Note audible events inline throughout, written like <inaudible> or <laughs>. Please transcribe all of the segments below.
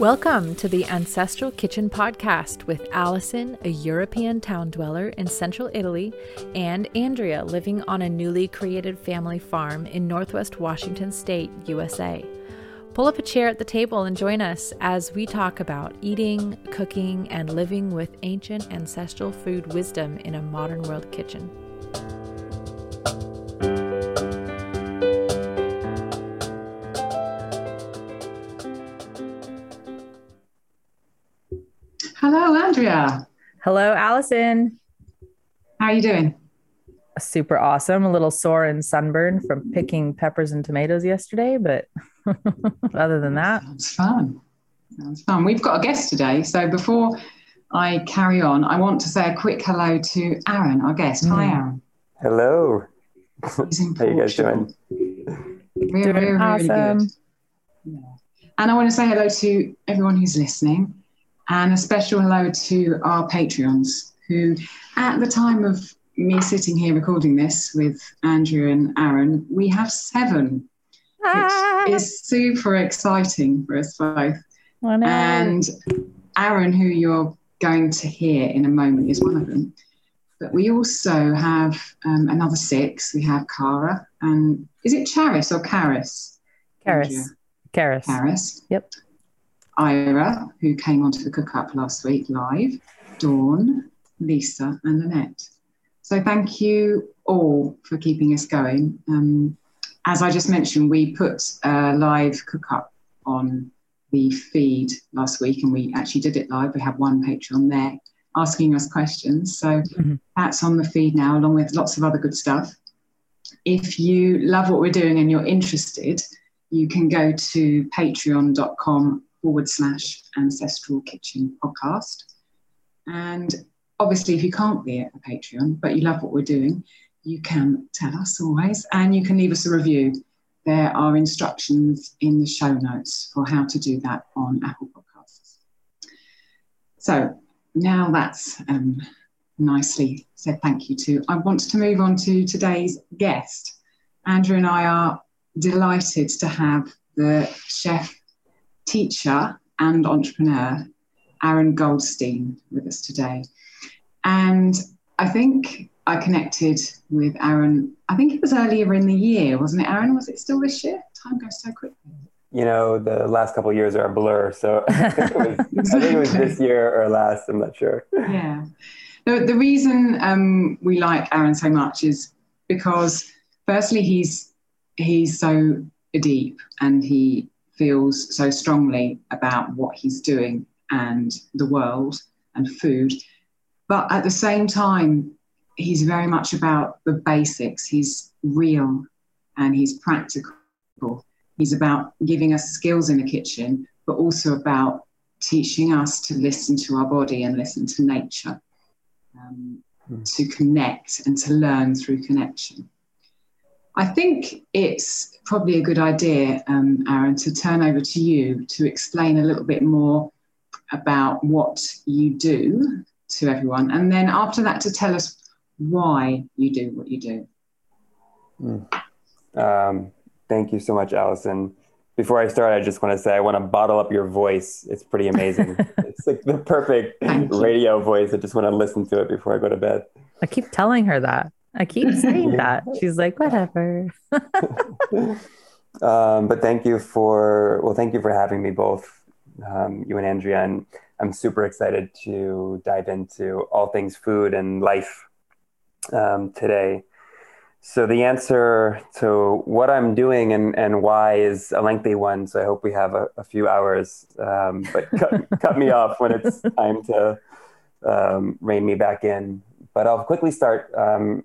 Welcome to the Ancestral Kitchen Podcast with Allison, a European town dweller in central Italy, and Andrea, living on a newly created family farm in northwest Washington state, USA. Pull up a chair at the table and join us as we talk about eating, cooking, and living with ancient ancestral food wisdom in a modern world kitchen. Hello, Allison. How are you doing? Super awesome. A little sore and sunburned from picking peppers and tomatoes yesterday, but <laughs> other than that, it's fun. Sounds fun. We've got a guest today, so before I carry on, I want to say a quick hello to Aaron, our guest. Mm. Hi, Aaron. Hello. <laughs> How you guys doing? We're, doing awesome. good. Yeah. And I want to say hello to everyone who's listening. And a special hello to our Patreons who, at the time of me sitting here recording this with Andrea and Aaron, we have seven, ah. which is super exciting for us both. And Aaron, who you're going to hear in a moment, is one of them. But we also have um, another six. We have Cara and is it Charis or Caris? Caris. Caris. Caris. Yep. Ira, who came onto the Cook Up last week live, Dawn, Lisa, and Annette. So thank you all for keeping us going. Um, as I just mentioned, we put a live Cook Up on the feed last week, and we actually did it live. We have one Patreon there asking us questions. So mm-hmm. that's on the feed now, along with lots of other good stuff. If you love what we're doing and you're interested, you can go to patreon.com forward slash ancestral kitchen podcast. And obviously, if you can't be a Patreon, but you love what we're doing, you can tell us always and you can leave us a review. There are instructions in the show notes for how to do that on Apple Podcasts. So now that's um, nicely said thank you to, I want to move on to today's guest. Andrea and I are delighted to have the chef teacher and entrepreneur, Aaron Goldstein, with us today. And I think I connected with Aaron, I think it was earlier in the year, wasn't it, Aaron? Was it still this year? Time goes so quickly. You know, the last couple of years are a blur. So I, think was, exactly. I think it was this year or last, I'm not sure. Yeah. The, the reason um, we like Aaron so much is because, firstly, he's he's so deep and he feels so strongly about what he's doing and the world and food. But at the same time, he's very much about the basics. He's real and he's practical. He's about giving us skills in the kitchen, but also about teaching us to listen to our body and listen to nature, um, mm. to connect and to learn through connection. I think it's probably a good idea, um, Aaron, to turn over to you to explain a little bit more about what you do to everyone, and then after that, to tell us why you do what you do. Mm. Um, thank you so much, Allison. Before I start, I just want to say I want to bottle up your voice. It's pretty amazing. <laughs> it's like the perfect radio voice. I just want to listen to it before I go to bed. I keep telling her that. I keep saying <laughs> that. She's like, whatever. <laughs> um, but thank you for, well, thank you for having me both, um, you and Andrea. And I'm super excited to dive into all things food and life um, today. So the answer to what I'm doing and, and why is a lengthy one. So I hope we have a, a few hours, um, but cut, <laughs> cut me off when it's time to um, rein me back in. But I'll quickly start um,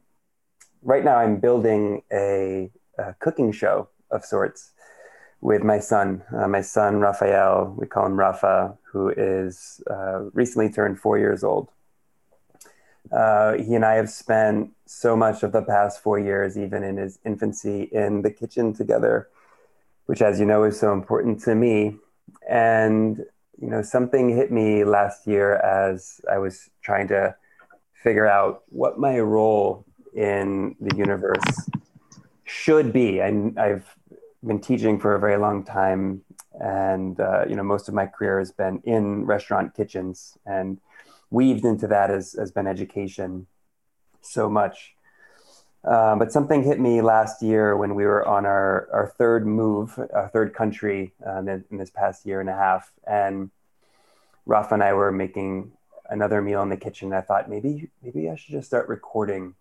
right now I'm building a, a, cooking show of sorts with my son. Uh, my son Raphael, we call him Rafa, who is uh, recently turned four years old. Uh, he and I have spent so much of the past four years, even in his infancy, in the kitchen together, which, as you know, is so important to me. And you know, something hit me last year as I was trying to figure out what my role in the universe should be. And I've been teaching for a very long time, and uh, you know most of my career has been in restaurant kitchens, and weaved into that has, has been education so much. Uh, but something hit me last year when we were on our, our third move, our third country uh, in, in this past year and a half, and Rafa and I were making another meal in the kitchen. I thought maybe maybe I should just start recording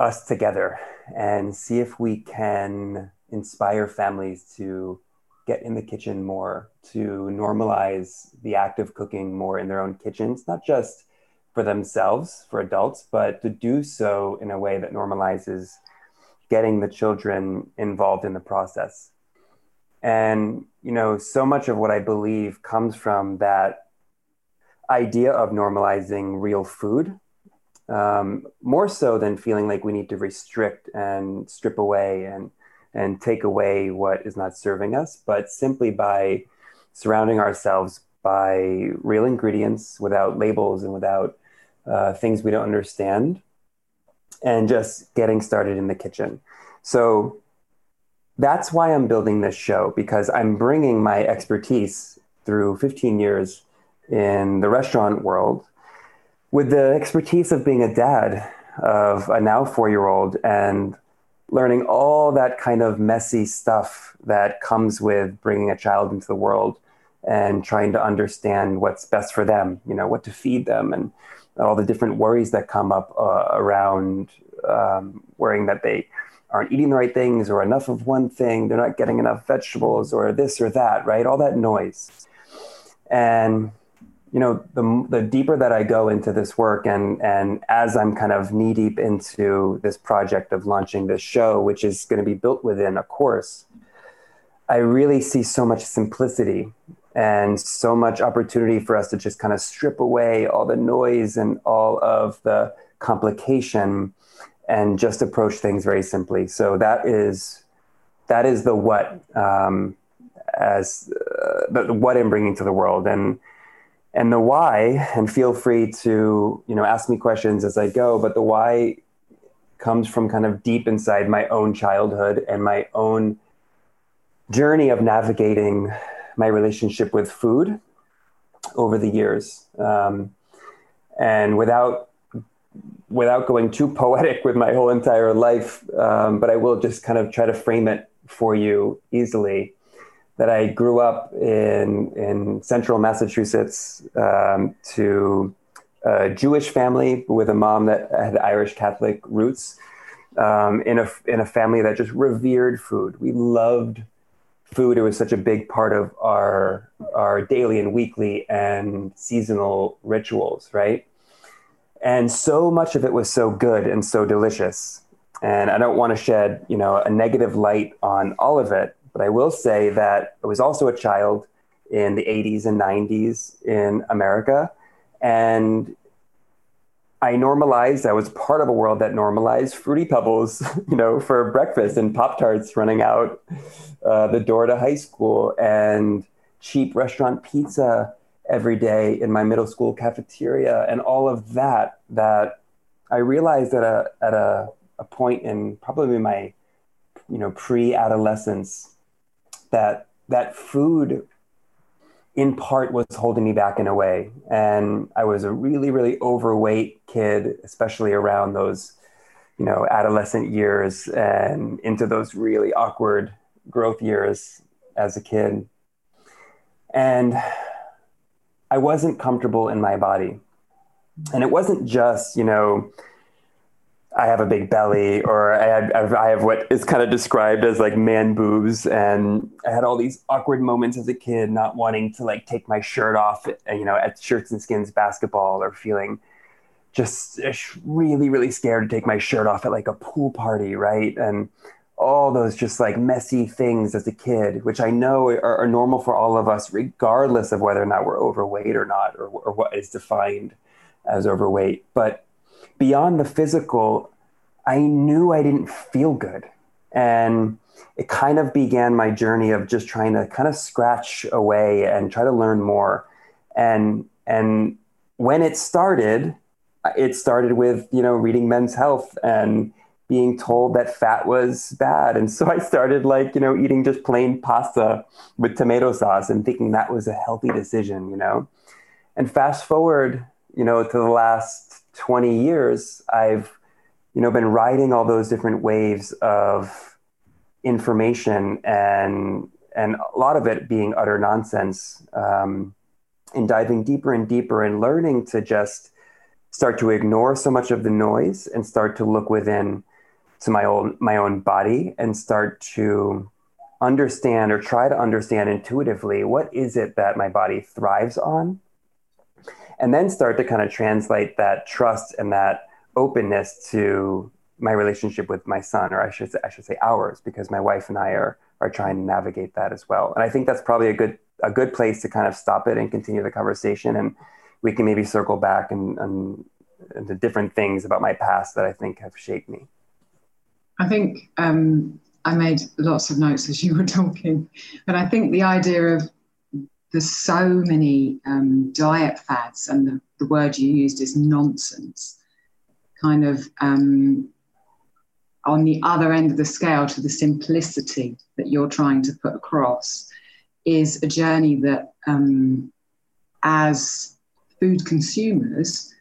us together and see if we can inspire families to get in the kitchen more, to normalize the act of cooking more in their own kitchens, not just for themselves, for adults, but to do so in a way that normalizes getting the children involved in the process. And, you know, so much of what I believe comes from that idea of normalizing real food, um, more so than feeling like we need to restrict and strip away and, and take away what is not serving us, but simply by surrounding ourselves by real ingredients without labels and without uh, things we don't understand and just getting started in the kitchen. So that's why I'm building this show because I'm bringing my expertise through 15 years in the restaurant world with the expertise of being a dad of a now four year old and learning all that kind of messy stuff that comes with bringing a child into the world and trying to understand what's best for them, you know, what to feed them and all the different worries that come up uh, around um, worrying that they aren't eating the right things or enough of one thing, they're not getting enough vegetables or this or that, right? All that noise. And you know, the the deeper that I go into this work, and and as I'm kind of knee deep into this project of launching this show, which is going to be built within a course, I really see so much simplicity and so much opportunity for us to just kind of strip away all the noise and all of the complication and just approach things very simply. So that is that is the what um, as uh, the what I'm bringing to the world and and the why. And feel free to you know ask me questions as I go. But the why comes from kind of deep inside my own childhood and my own journey of navigating my relationship with food over the years. Um, and without without going too poetic with my whole entire life, um, but I will just kind of try to frame it for you easily. That I grew up in in central Massachusetts um, to a Jewish family with a mom that had Irish Catholic roots. Um, in a in a family that just revered food. We loved food. It was such a big part of our our daily and weekly and seasonal rituals, right? and so much of it was so good and so delicious and i don't want to shed you know a negative light on all of it but i will say that i was also a child in the 80s and 90s in america and i normalized i was part of a world that normalized fruity pebbles <laughs> you know for breakfast and pop tarts running out uh, the door to high school and cheap restaurant pizza every day in my middle school cafeteria and all of that that I realized at a at a, a point in probably my you know pre-adolescence that that food in part was holding me back in a way and I was a really really overweight kid especially around those you know adolescent years and into those really awkward growth years as a kid and I wasn't comfortable in my body. And it wasn't just, you know, I have a big belly or I have, I have what is kind of described as like man boobs. And I had all these awkward moments as a kid, not wanting to like take my shirt off, eh, you know, at Shirts and Skins basketball or feeling just really, really scared to take my shirt off at like a pool party. Right. And all those just like messy things as a kid, which I know are, are, normal for all of us, regardless of whether or not we're overweight or not, or, or what is defined as overweight. But beyond the physical, I knew I didn't feel good. And it kind of began my journey of just trying to kind of scratch away and try to learn more. And and when it started, it started with, you know, reading Men's Health and being told that fat was bad. And so I started like, you know, eating just plain pasta with tomato sauce and thinking that was a healthy decision, you know. And fast forward, you know, to the last 20 years, I've, you know, been riding all those different waves of information and and a lot of it being utter nonsense. Um, and diving deeper and deeper and learning to just start to ignore so much of the noise and start to look within to my own my own body and start to understand or try to understand intuitively what is it that my body thrives on and then start to kind of translate that trust and that openness to my relationship with my son or I should say, I should say ours because my wife and I are are trying to navigate that as well and I think that's probably a good a good place to kind of stop it and continue the conversation and we can maybe circle back and, and into different things about my past that I think have shaped me. I think um, I made lots of notes as you were <laughs> talking, but I think the idea of there's so many um, diet fads, and the, the, word you used is nonsense, kind of um, on the other end of the scale to the simplicity that you're trying to put across is a journey that, um, as food consumers,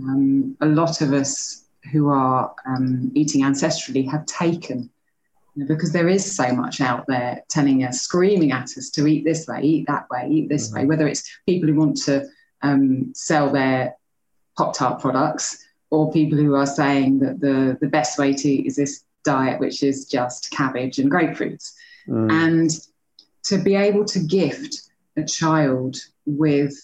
um, a lot of us who are um, eating ancestrally have taken. Because there is so much out there telling us, screaming at us to eat this way, eat that way, eat this mm-hmm. way, whether it's people who want to um, sell their Pop Tart products or people who are saying that the, the best way to eat is this diet, which is just cabbage and grapefruits. Mm. And to be able to gift a child with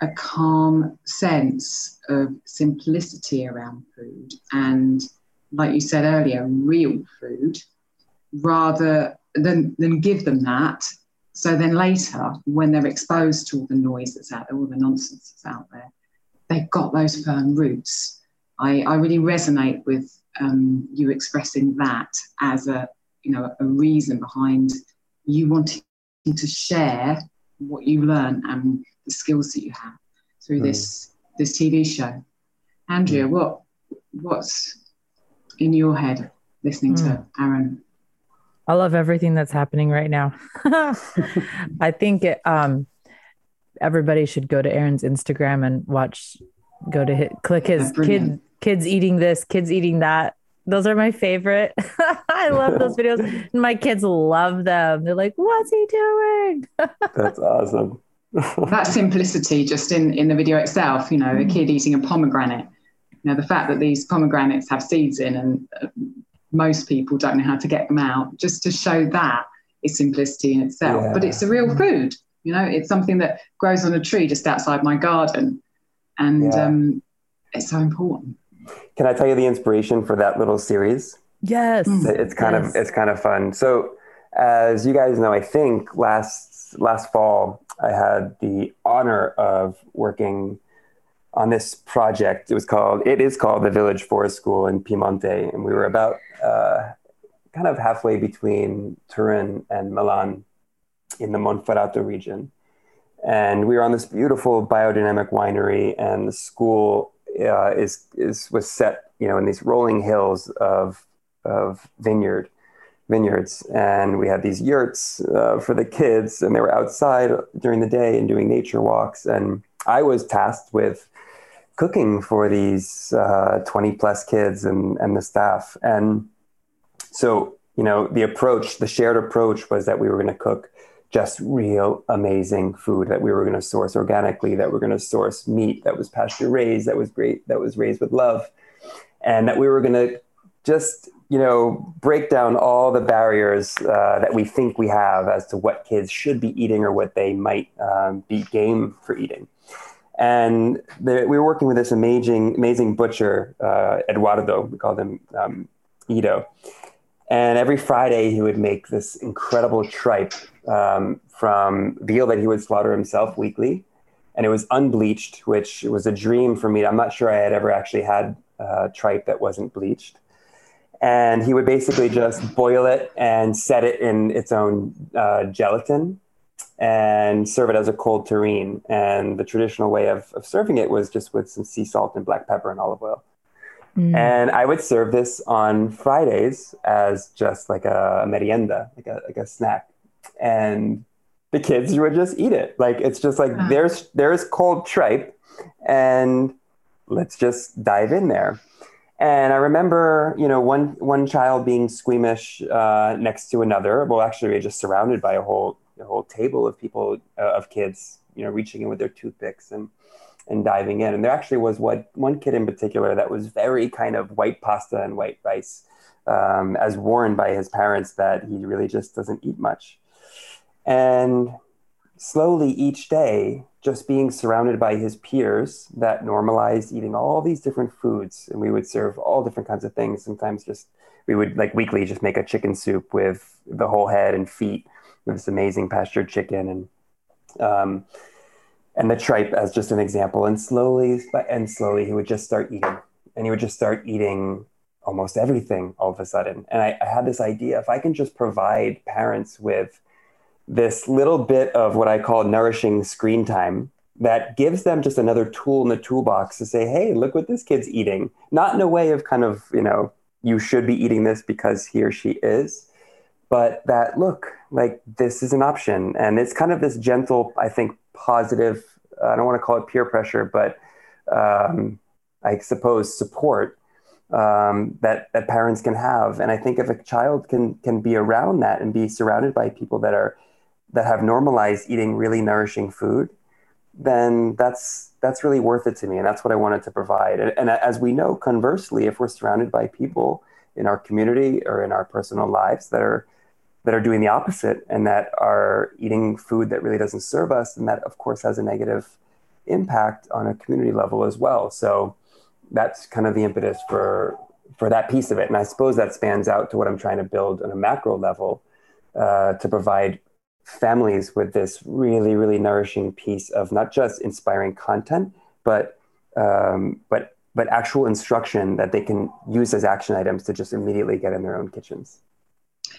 a calm sense of simplicity around food and, like you said earlier, real food, rather than, than give them that. So then later, when they're exposed to all the noise that's out there, all the nonsense that's out there, they've got those firm roots. I, I really resonate with um, you expressing that as a, you know, a reason behind you wanting to share what you learn and the skills that you have through mm. this this TV show. Andrea, mm. what what's in your head listening mm. to Aaron? I love everything that's happening right now. <laughs> I think it, um, everybody should go to Aaron's Instagram and watch. Go to hit, click his kid kids eating this, kids eating that. Those are my favorite. <laughs> I love those videos. <laughs> My kids love them. They're like, "What's he doing?" That's awesome. that simplicity just in, in the video itself, you know, a kid eating a pomegranate, you know, the fact that these pomegranates have seeds in and uh, most people don't know how to get them out, just to show that is simplicity in itself. Yeah. But it's a real food, you know, it's something that grows on a tree just outside my garden. And yeah. um, it's so important. Can I tell you the inspiration for that little series? Yes. It's kind yes. of it's kind of fun. So as you guys know, I think last last fall I had the honor of working on this project. It was called, it is called the Village Forest School in Piemonte. And we were about uh, kind of halfway between Turin and Milan in the Monferrato region. And we were on this beautiful biodynamic winery, and the school uh, is, is, was set, you know, in these rolling hills of, of vineyard vineyards and we had these yurts uh, for the kids and they were outside during the day and doing nature walks and i was tasked with cooking for these uh, 20 plus kids and, and the staff and so you know the approach the shared approach was that we were going to cook just real amazing food that we were going to source organically that we are going to source meat that was pasture raised that was great that was raised with love and that we were going to just you know, break down all the barriers uh, that we think we have as to what kids should be eating or what they might um, be game for eating. And the, we were working with this amazing, amazing butcher, uh, Eduardo. We called him um, Ido. And every Friday, he would make this incredible tripe um, from veal that he would slaughter himself weekly. And it was unbleached, which was a dream for me. I'm not sure I had ever actually had uh, tripe that wasn't bleached and he would basically just boil it and set it in its own uh, gelatin and serve it as a cold terrine. And the traditional way of, of serving it was just with some sea salt and black pepper and olive oil. Mm. And I would serve this on Fridays as just like a merienda, like a like a snack. And the kids would just eat it. Like it's just like uh-huh. there's there's cold tripe and let's just dive in there. And I remember, you know, one one child being squeamish uh, next to another. Well, actually, we were just surrounded by a whole a whole table of people uh, of kids, you know, reaching in with their toothpicks and and diving in. And there actually was what one kid in particular that was very kind of white pasta and white rice, um, as warned by his parents that he really just doesn't eat much. And slowly each day, just being surrounded by his peers that normalized eating all these different foods, and we would serve all different kinds of things. Sometimes just we would like weekly just make a chicken soup with the whole head and feet with this amazing pastured chicken and um, and the tripe as just an example. And slowly and slowly, he would just start eating, and he would just start eating almost everything all of a sudden. And I, I had this idea: if I can just provide parents with this little bit of what I call nourishing screen time that gives them just another tool in the toolbox to say, hey, look what this kid's eating. Not in a way of kind of, you know, you should be eating this because he or she is, but that look, like this is an option. And it's kind of this gentle, I think, positive, I don't want to call it peer pressure, but um, I suppose support um, that, that parents can have. And I think if a child can, can be around that and be surrounded by people that are, that have normalized eating really nourishing food, then that's that's really worth it to me, and that's what I wanted to provide. And, and as we know, conversely, if we're surrounded by people in our community or in our personal lives that are that are doing the opposite and that are eating food that really doesn't serve us, and that of course has a negative impact on a community level as well. So that's kind of the impetus for for that piece of it, and I suppose that spans out to what I'm trying to build on a macro level uh, to provide families with this really, really nourishing piece of not just inspiring content, but um, but but actual instruction that they can use as action items to just immediately get in their own kitchens.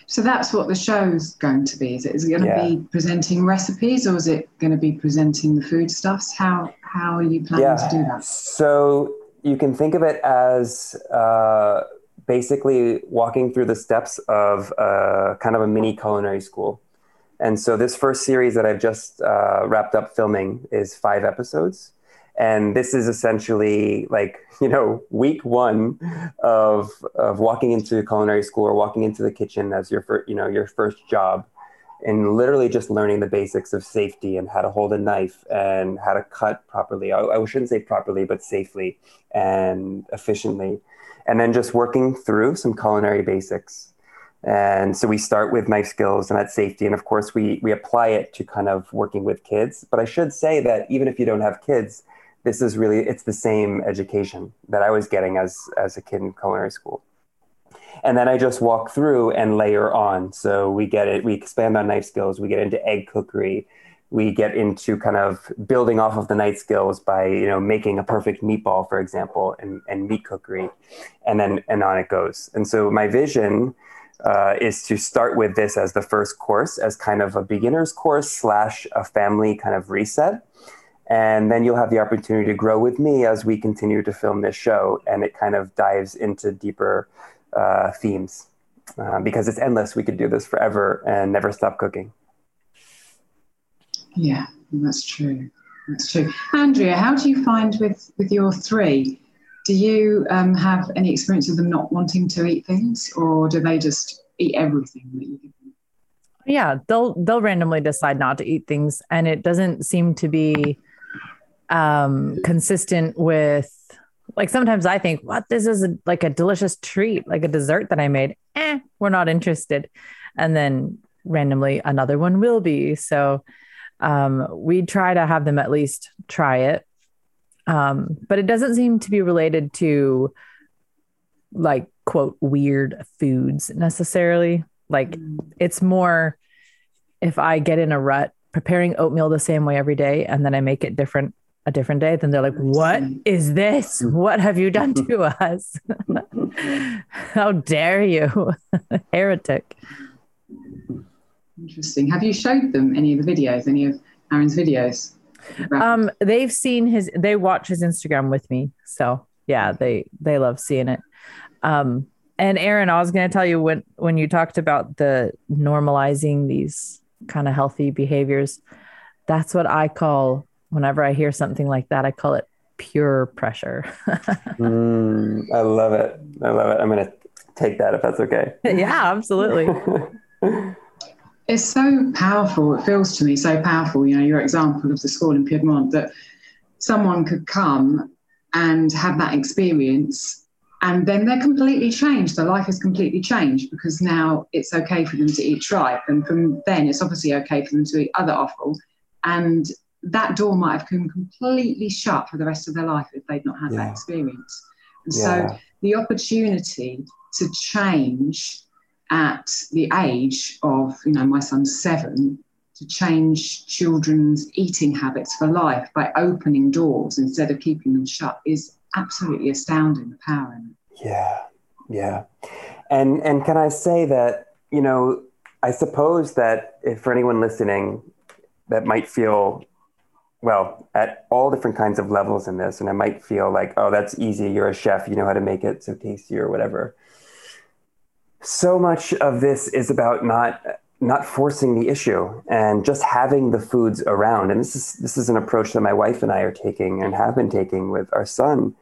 So that's what the show's going to be. Is it, is it going to yeah. be presenting recipes, or is it going to be presenting the foodstuffs? How how are you planning yeah. to do that? So you can think of it as uh, basically walking through the steps of uh, kind of a mini culinary school. And so this first series that I've just uh, wrapped up filming is five episodes. And this is essentially like, <laughs> you know, week one of, of walking into culinary school or walking into the kitchen as your, fir- you know, your first job and literally just learning the basics of safety and how to hold a knife and how to cut properly. I, I shouldn't say properly, but safely and efficiently. And then just working through some culinary basics and so we start with knife skills and that safety. And of course, we, we apply it to kind of working with kids. But I should say that even if you don't have kids, this is really, it's the same education that I was getting as, as a kid in culinary school. And then I just walk through and layer on. So we get it, we expand on knife skills, we get into egg cookery, we get into kind of building off of the knife skills by you know making a perfect meatball for example and, and meat cookery and then and on it goes and so my vision uh, is to start with this as the first course, as kind of a beginner's course slash a family kind of reset. And then you'll have the opportunity to grow with me as we continue to film this show. And it kind of dives into deeper uh, themes uh, because it's endless. We could do this forever and never stop cooking. Yeah, that's true. That's true. Andrea, how do you find with, with your three? Do you um, have any experience of them not wanting to eat things, or do they just eat everything that you give them? Yeah, they'll they'll randomly decide not to eat things, and it doesn't seem to be um, consistent with. Like sometimes I think, what this is a, like a delicious treat, like a dessert that I made. Eh, we're not interested, and then randomly another one will be. So um, we try to have them at least try it um, but it doesn't seem to be related to like quote weird foods necessarily. Like mm. it's more if I get in a rut preparing oatmeal the same way every day and then I make it different a different day, then they're like, What is this? What have you done to <laughs> us? <laughs> How dare you? <laughs> Heretic. Interesting. Have you showed them any of the videos, any of Aaron's videos? Um, they've seen his, they watch his Instagram with me. So yeah, they they love seeing it. Um, and Aaron, I was going to tell you when when you talked about the normalizing these kind of healthy behaviors, that's what I call whenever I hear something like that, I call it pure pressure. <laughs> mm, I love it. I love it. I'm going to take that if that's okay. <laughs> yeah, absolutely. <laughs> it's so powerful. It feels to me so powerful. You know, your example of the school in Piedmont that someone could come and have that experience and then they're completely changed. Their life is completely changed because now it's okay for them to eat tripe, and from then it's obviously okay for them to eat other offal, and that door might have come completely shut for the rest of their life if they'd not had yeah. that experience. And yeah. so the opportunity to change at the age of, you know, my son's seven, to change children's eating habits for life by opening doors instead of keeping them shut is absolutely astounding the power in it. Yeah, yeah. And and can I say that, you know, I suppose that if for anyone listening that might feel well at all different kinds of levels in this and i might feel like oh that's easy you're a chef you know how to make it so tasty or whatever. So much of this is about not not forcing the issue and just having the foods around. And this is this is an approach that my wife and i are taking and have been taking with our son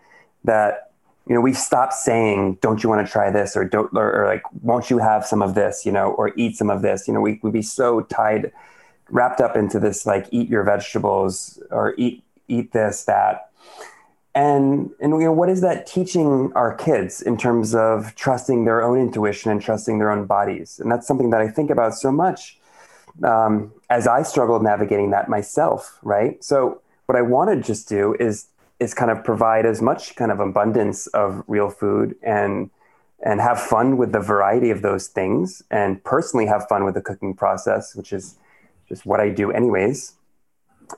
that you know we stop saying don't you want to try this? or don't or, or like won't you have some of this? you know or eat some of this. You know we we be so tied wrapped up into this like eat your vegetables or eat eat this that. And and you know what is that teaching our kids in terms of trusting their own intuition and trusting their own bodies? And that's something that i think about so much um, as i struggled navigating that myself right? So what i want to just do is is kind of provide as much kind of abundance of real food and and have fun with the variety of those things and personally have fun with the cooking process which is just what I do anyways.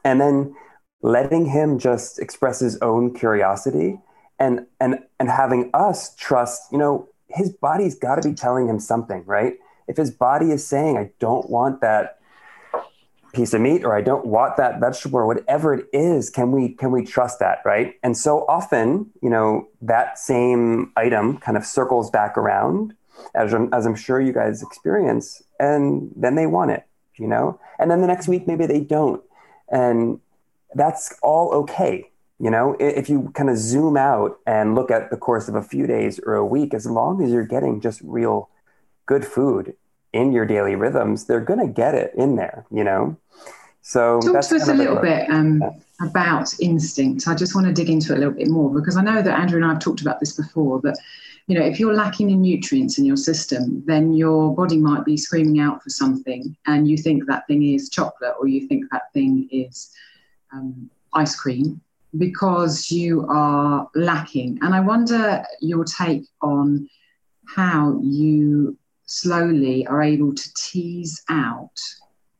And then letting him just express his own curiosity and and and having us trust, you know, his body's got to be telling him something, right? If his body is saying, I don't want that piece of meat or I don't want that vegetable or whatever it is, can we can we trust that, right? And so often, you know, that same item kind of circles back around as I'm, as I'm sure you guys experience and then they want it you know? And then the next week, maybe they don't. And that's all okay. You know, if you kind of zoom out and look at the course of a few days or a week, as long as you're getting just real good food in your daily rhythms, they're going to get it in there, you know? So talk to us a little bit um, about instinct. I just want to dig into it a little bit more because I know that Andrea and I have talked about this before, but you know, if you're lacking in nutrients in your system, then your body might be screaming out for something, and you think that thing is chocolate or you think that thing is um, ice cream because you are lacking. And I wonder your take on how you slowly are able to tease out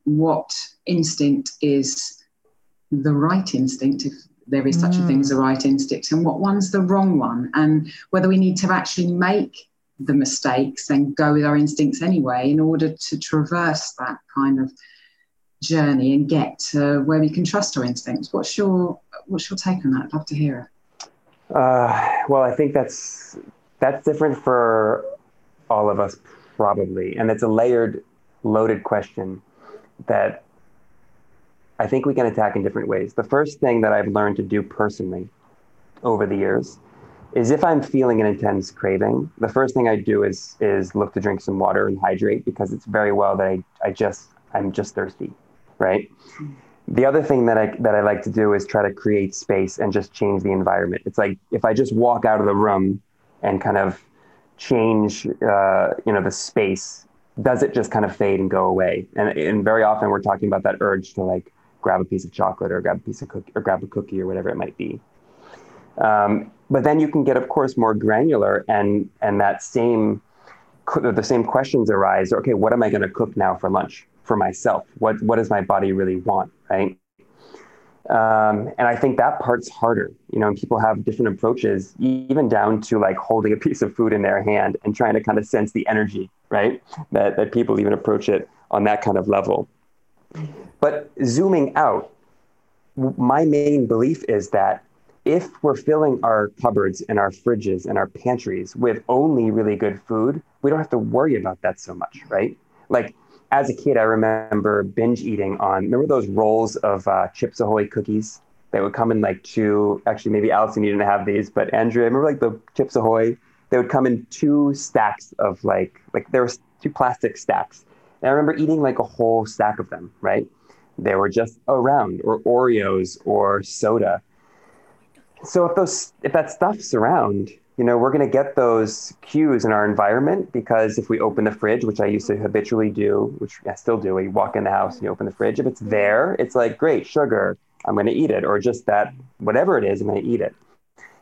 what instinct is the right instinct, if there is such mm. a thing as a mm. right instinct. And what one's the wrong one. And whether we need to actually make the mistakes and go with our instincts anyway in order to traverse that kind of journey and get to where we can trust our instincts. What's your what's your take on that? I'd love to hear it. Uh, well i think that's that's different for all of us probably. And it's a layered loaded question that I think we can attack in different ways. The first thing that I've learned to do personally over the years is if I'm feeling an intense craving, the first thing I do is is look to drink some water and hydrate because it's very well that I, I just I'm just thirsty, right? The other thing that I that I like to do is try to create space and just change the environment. It's like if I just walk out of the room and kind of change uh, you know the space, does it just kind of fade and go away? And and very often we're talking about that urge to like grab a piece of chocolate or grab a piece of cookie or grab a cookie or whatever it might be. Um, but then you can get, of course, more granular, and and that same the same questions arise. Okay, what am I going to cook now for lunch for myself? What what does my body really want, right? Um, and I think that part's harder, you know. And people have different approaches, even down to like holding a piece of food in their hand and trying to kind of sense the energy, right? That that people even approach it on that kind of level. But zooming out, my main belief is that if we're filling our cupboards and our fridges and our pantries with only really good food, we don't have to worry about that so much, right? Like as a kid, I remember binge eating on, remember those rolls of uh, Chips Ahoy cookies that would come in like two, actually, maybe Allison, you didn't have these, but Andrea, I remember like the Chips Ahoy? They would come in two stacks of like, like there was two plastic stacks. And I remember eating like a whole stack of them, right? They were just around, or Oreos or soda. So if those, if that stuff's around, you know, we're going to get those cues in our environment because if we open the fridge, which I used to habitually do, which I still do, you walk in the house and you open the fridge. If it's there, it's like, great, sugar, I'm going to eat it. Or just that, whatever it is, I'm going to eat it.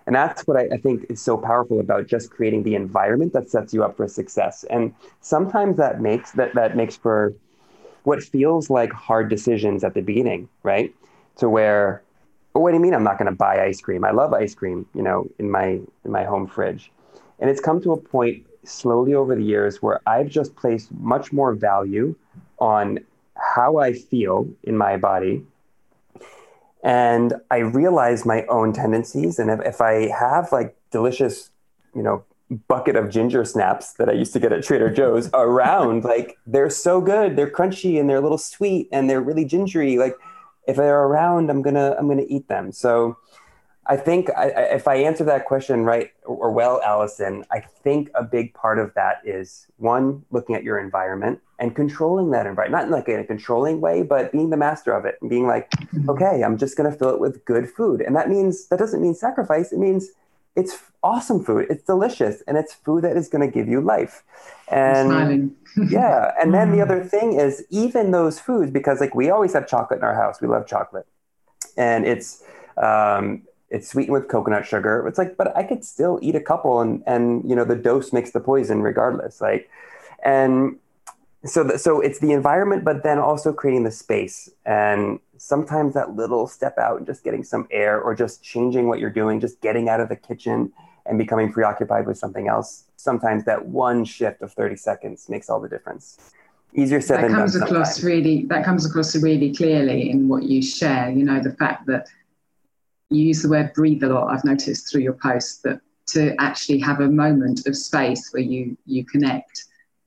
And that's what I, I, think is so powerful about just creating the environment that sets you up for success. And sometimes that makes that that makes for what feels like hard decisions at the beginning, right? To where but what do you mean I'm not going to buy ice cream? I love ice cream, you know, in my in my home fridge. And it's come to a point slowly over the years where I've just placed much more value on how I feel in my body. And I realize my own tendencies. And if, if I have like delicious, you know, bucket of ginger snaps that I used to get at Trader Joe's <laughs> around, like they're so good. They're crunchy and they're a little sweet and they're really gingery. Like if they're around, I'm gonna I'm gonna eat them. So I think I, if I answer that question right or well, Allison, I think a big part of that is one, looking at your environment and controlling that environment, not like in a controlling way, but being the master of it and being like, mm-hmm. okay, I'm just going to fill it with good food. And that means, that doesn't mean sacrifice. It means it's awesome food. It's delicious and it's food that is going to give you life. And <laughs> yeah. And then the mm. other thing is even those foods, because like we always have chocolate in our house, we love chocolate and it's, um, it's sweetened with coconut sugar. It's like, but I could still eat a couple and, and, you know, the dose makes the poison regardless. Like, and so, the, so it's the environment, but then also creating the space. And sometimes that little step out and just getting some air or just changing what you're doing, just getting out of the kitchen and becoming preoccupied with something else. Sometimes that one shift of 30 seconds makes all the difference. Easier said that than comes done. across sometimes. really. That comes across really clearly in what you share. You know, the fact that you use the word breathe a lot. I've noticed through your posts that to actually have a moment of space where you you connect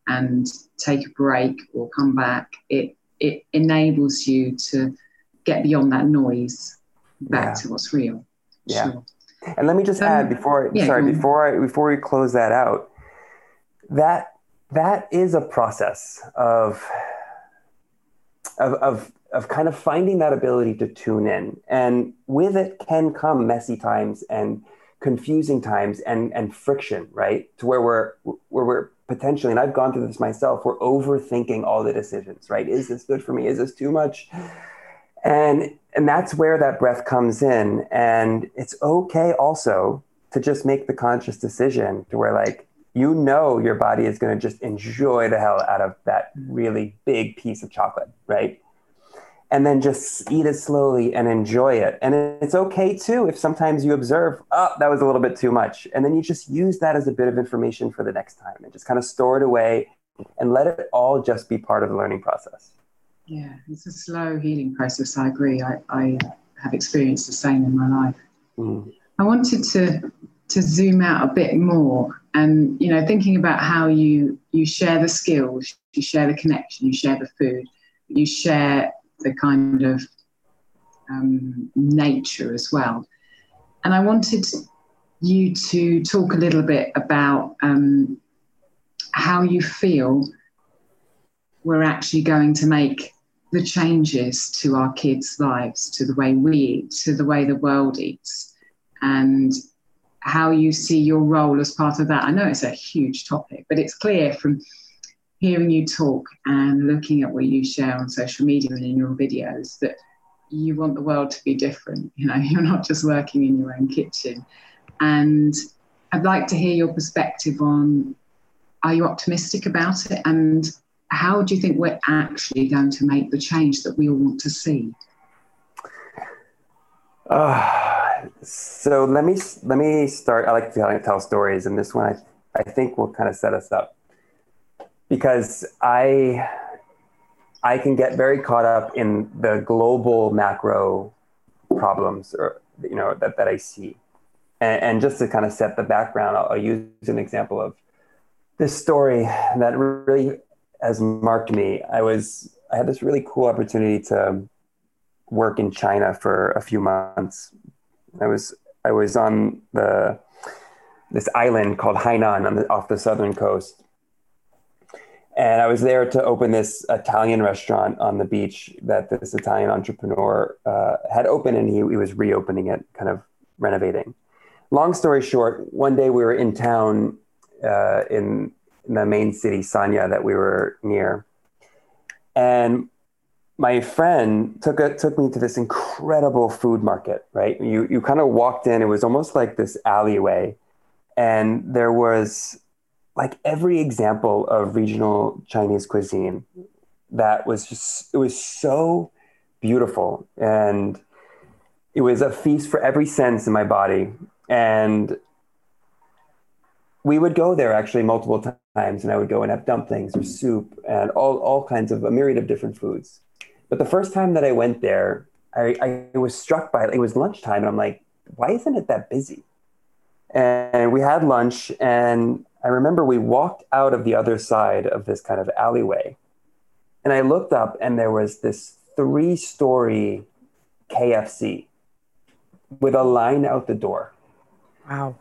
and take a break or come back, it it enables you to get beyond that noise back yeah. to what's real. Yeah. Sure. And let me just um, add before yeah, sorry before I before we close that out that that is a process of of of of kind of finding that ability to tune in. And with it can come messy times and confusing times and and friction right? To where we're where we're potentially and I've gone through this myself we're overthinking all the decisions right? Is this good for me? Is this too much? And and that's where that breath comes in. And it's okay also to just make the conscious decision to where like you know your body is going to just enjoy the hell out of that really big piece of chocolate right and then just eat it slowly and enjoy it and it's okay too if sometimes you observe oh that was a little bit too much and then you just use that as a bit of information for the next time and just kind of store it away and let it all just be part of the learning process yeah, it's a slow healing process. I agree. I, I have experienced the same in my life. Mm. I wanted to to zoom out a bit more and you know thinking about how you you share the skills you share the connection you share the food you share the kind of um, nature as well. And i wanted you to talk a little bit about um, how you feel we're actually going to make the changes to our kids' lives, to the way we eat, to the way the world eats, and how you see your role as part of that. I know it's a huge topic, but it's clear from hearing you talk and looking at what you share on social media and in your videos that you want the world to be different. <laughs> You know, you're not just working in your own kitchen. And I'd like to hear your perspective on are you optimistic about it? And how do you think we're actually going to make the change that we all want to see? Uh, so let me let me start. I like to tell, stories, and this one I, I think will kind of set us up because I I can get very caught up in the global macro problems or you know that that I see. And, and just to kind of set the background, I'll, I'll use an example of this story that really has marked me. I was I had this really cool opportunity to work in China for a few months. I was I was on the this island called Hainan on the, off the southern coast, and I was there to open this Italian restaurant on the beach that this Italian entrepreneur uh, had opened, and he, he was reopening it, kind of renovating. Long story short, one day we were in town uh, in, in the main city, Sanya, that we were near, and my friend took a, took me to this incredible food market. Right, you you kind of walked in; it was almost like this alleyway, and there was like every example of regional Chinese cuisine that was just it was so beautiful and it was a feast for every sense in my body and we would go there actually multiple times and I would go and have dumplings or soup and all, all kinds of a myriad of different foods. But the first time that I went there, I, I was struck by it was lunchtime and I'm like, why isn't it that busy? And we had lunch and I remember we walked out of the other side of this kind of alleyway. And I looked up and there was this three story KFC with a line out the door. Wow.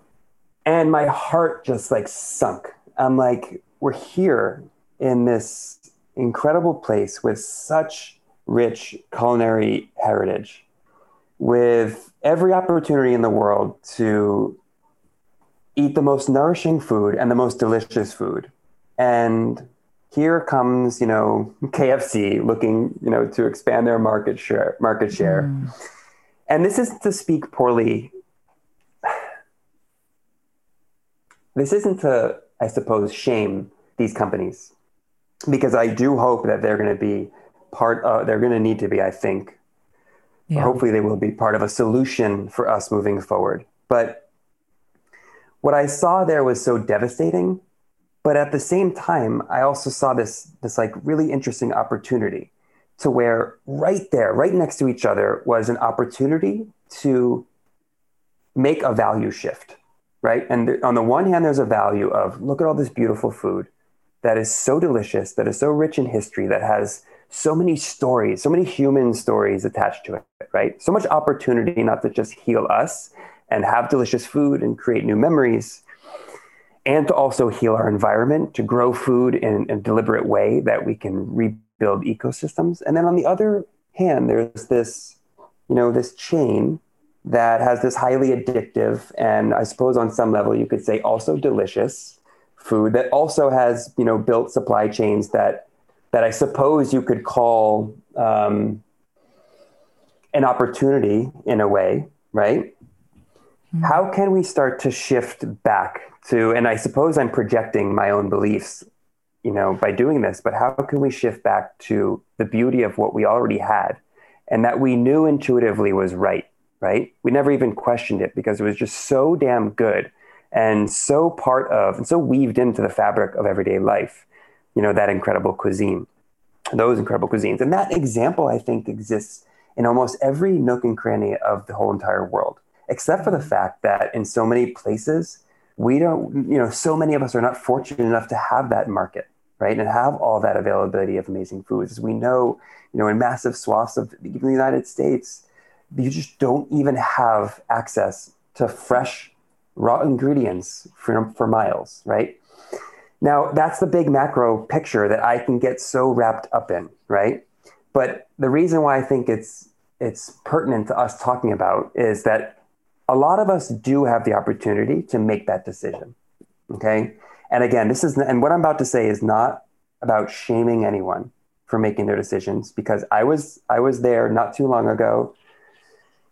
And my heart just like sunk. I'm like, we're here in this incredible place with such rich culinary heritage, with every opportunity in the world to eat the most nourishing food and the most delicious food. And here comes, you know, <laughs> KFC looking, you know, to expand their market share market share. Mm. And this isn't to speak poorly. <sighs> This isn't to, I suppose, shame these companies because I do hope that they're going to be part of, they're going to need to be, I think, yeah. hopefully they will be part of a solution for us moving forward. But what I saw there was so devastating, but at the same time, I also saw this this like really interesting opportunity to where right there, right next to each other, was an opportunity to make a value shift, right? And th- on the one hand, there's a value of look at all this beautiful food that is so delicious, that is so rich in history, that has so many stories, so many human stories attached to it, right? So much opportunity not to just heal us, and have delicious food and create new memories, and to also heal our environment, to grow food in, a deliberate way that we can rebuild ecosystems. And then on the other hand, there's this, you know, this chain that has this highly addictive and I suppose on some level you could say also delicious food that also has, you know, built supply chains that that I suppose you could call um, an opportunity in a way, right? Mm-hmm. How can we start to shift back to, and I suppose I'm projecting my own beliefs, you know, by doing this, but how can we shift back to the beauty of what we already had and that we knew intuitively was right, right? We never even questioned it because it was just so damn good and so part of and so weaved into the fabric of everyday life, you know, that incredible cuisine, those incredible cuisines. And that example, I think, exists in almost every nook and cranny of the whole entire world except for the fact that in so many places, we don't, you know, so many of us are not fortunate enough to have that market, right? And have all that availability of amazing foods. As we know, you know, in massive swaths of even the United States, you just don't even have access to fresh raw ingredients for, for miles, right? Now, that's the big macro picture that I can get so wrapped up in, right? But the reason why I think it's it's pertinent to us talking about is that a lot of us do have the opportunity to make that decision. Okay. And again, this is, and what I'm about to say is not about shaming anyone for making their decisions because I was, I was there not too long ago,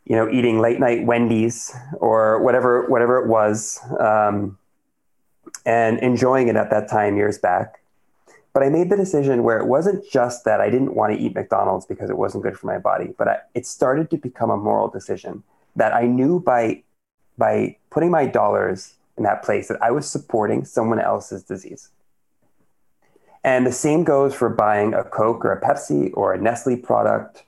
you know, eating late night Wendy's or whatever, whatever it was, um, and enjoying it at that time years back. But I made the decision where it wasn't just that I didn't want to eat McDonald's because it wasn't good for my body, but I, it started to become a moral decision that I knew by by putting my dollars in that place that I was supporting someone else's disease. And the same goes for buying a Coke or a Pepsi or a Nestle product.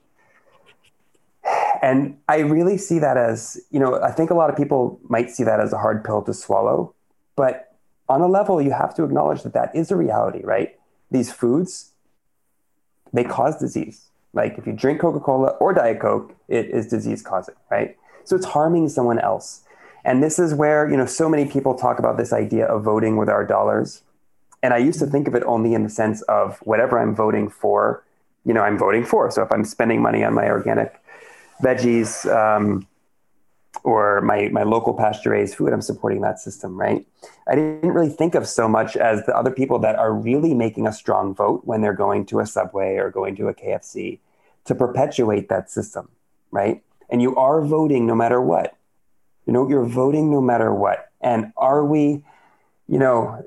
And I really see that as, you know, I think a lot of people might see that as a hard pill to swallow, but on a level, you have to acknowledge that that is a reality, right? These foods, they cause disease. Like if you drink Coca Cola or Diet Coke, it is disease causing, right? So it's harming someone else. And this is where, you know, so many people talk about this idea of voting with our dollars. And I used to think of it only in the sense of whatever I'm voting for, you know, I'm voting for. So if I'm spending money on my organic veggies, um, or my, my local pasture raised food, I'm supporting that system, right? I didn't really think of so much as the other people that are really making a strong vote when they're going to a Subway or going to a KFC to perpetuate that system, right? And you are voting no matter what. You know, you're voting no matter what. And are we, you know,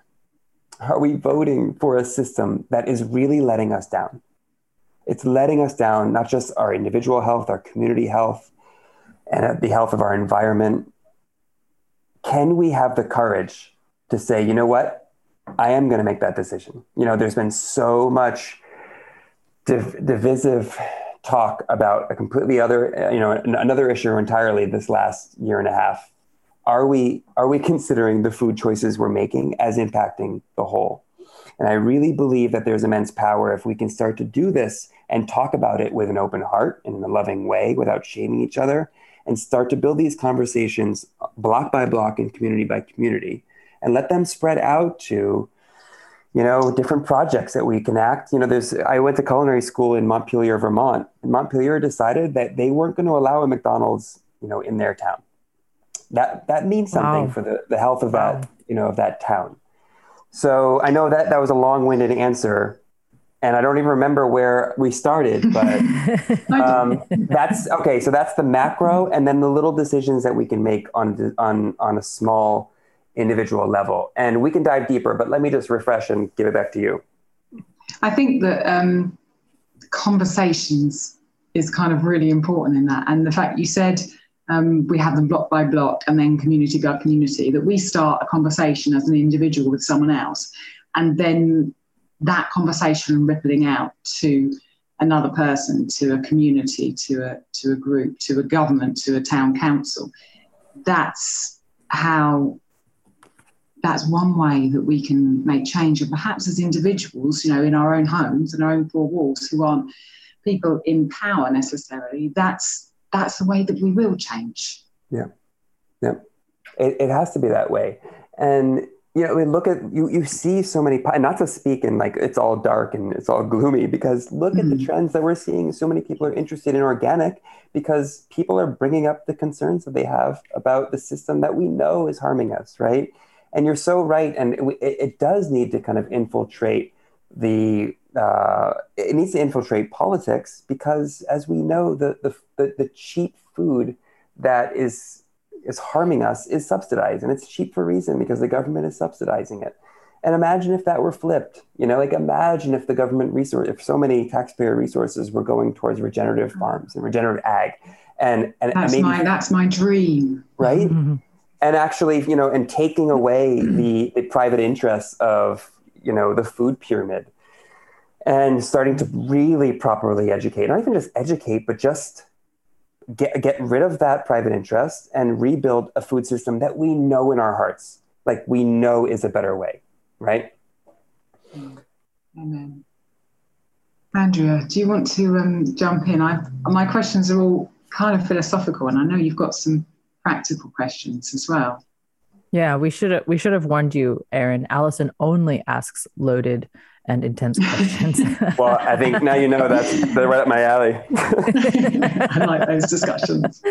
<sighs> are we voting for a system that is really letting us down? It's letting us down, not just our individual health, our community health, and the health of our environment, can we have the courage to say, you know what, I am going to make that decision? You know, there's been so much div- divisive talk about a completely other, you know, another issue entirely this last year and a half. Are we are we considering the food choices we're making as impacting the whole? And I really believe that there's immense power if we can start to do this and talk about it with an open heart in a loving way without shaming each other and start to build these conversations block by block and community by community and let them spread out to you know different projects that we can act you know there's i went to culinary school in montpelier vermont and montpelier decided that they weren't going to allow a mcdonald's you know in their town that that means something wow. for the, the health of wow. that you know of that town so i know that that was a long-winded answer and I don't even remember where we started, but <laughs> um, that's okay. So that's the macro, and then the little decisions that we can make on on on a small individual level, and we can dive deeper. But let me just refresh and give it back to you. I think that um, conversations is kind of really important in that, and the fact you said. Um, we have them block by block and then community by community that we start a conversation as an individual with someone else and then that conversation rippling out to another person, to a community, to a to a group, to a government, to a town council. That's how that's one way that we can make change. And perhaps as individuals, you know, in our own homes and our own four walls who aren't people in power necessarily, that's that's the way that we will change. Yeah. Yeah. It, it has to be that way. And you know, I mean, look at you. You see so many, not to speak in like it's all dark and it's all gloomy, because look mm-hmm. at the mm-hmm. trends that we're seeing. So many people are interested in organic because people are bringing up the concerns that they have about the system that we know is harming us, right? And you're so right, and it, it does need to kind of infiltrate the. Uh, it needs to infiltrate politics because, as we know, the the, the, the cheap food that is is harming us is subsidized and it's cheap for a reason because the government is subsidizing it and imagine if that were flipped you know like imagine if the government resource if so many taxpayer resources were going towards regenerative mm-hmm. farms and regenerative ag and and that's maybe, my that's my dream right mm-hmm. and actually you know and taking away <clears throat> the, the private interests of you know the food pyramid and starting to really properly educate not even just educate but just get get rid of that private interest and rebuild a food system that we know in our hearts, like we know is a better way, right? Amen. Andrea, do you want to um, jump in? I my questions are all kind of philosophical, and I know you've got some practical questions as well. Yeah, we should have we should have warned you, Aaron. Allison only asks loaded and intense questions. <laughs> well, I think now you know that's they're right up my alley. <laughs> I like those discussions.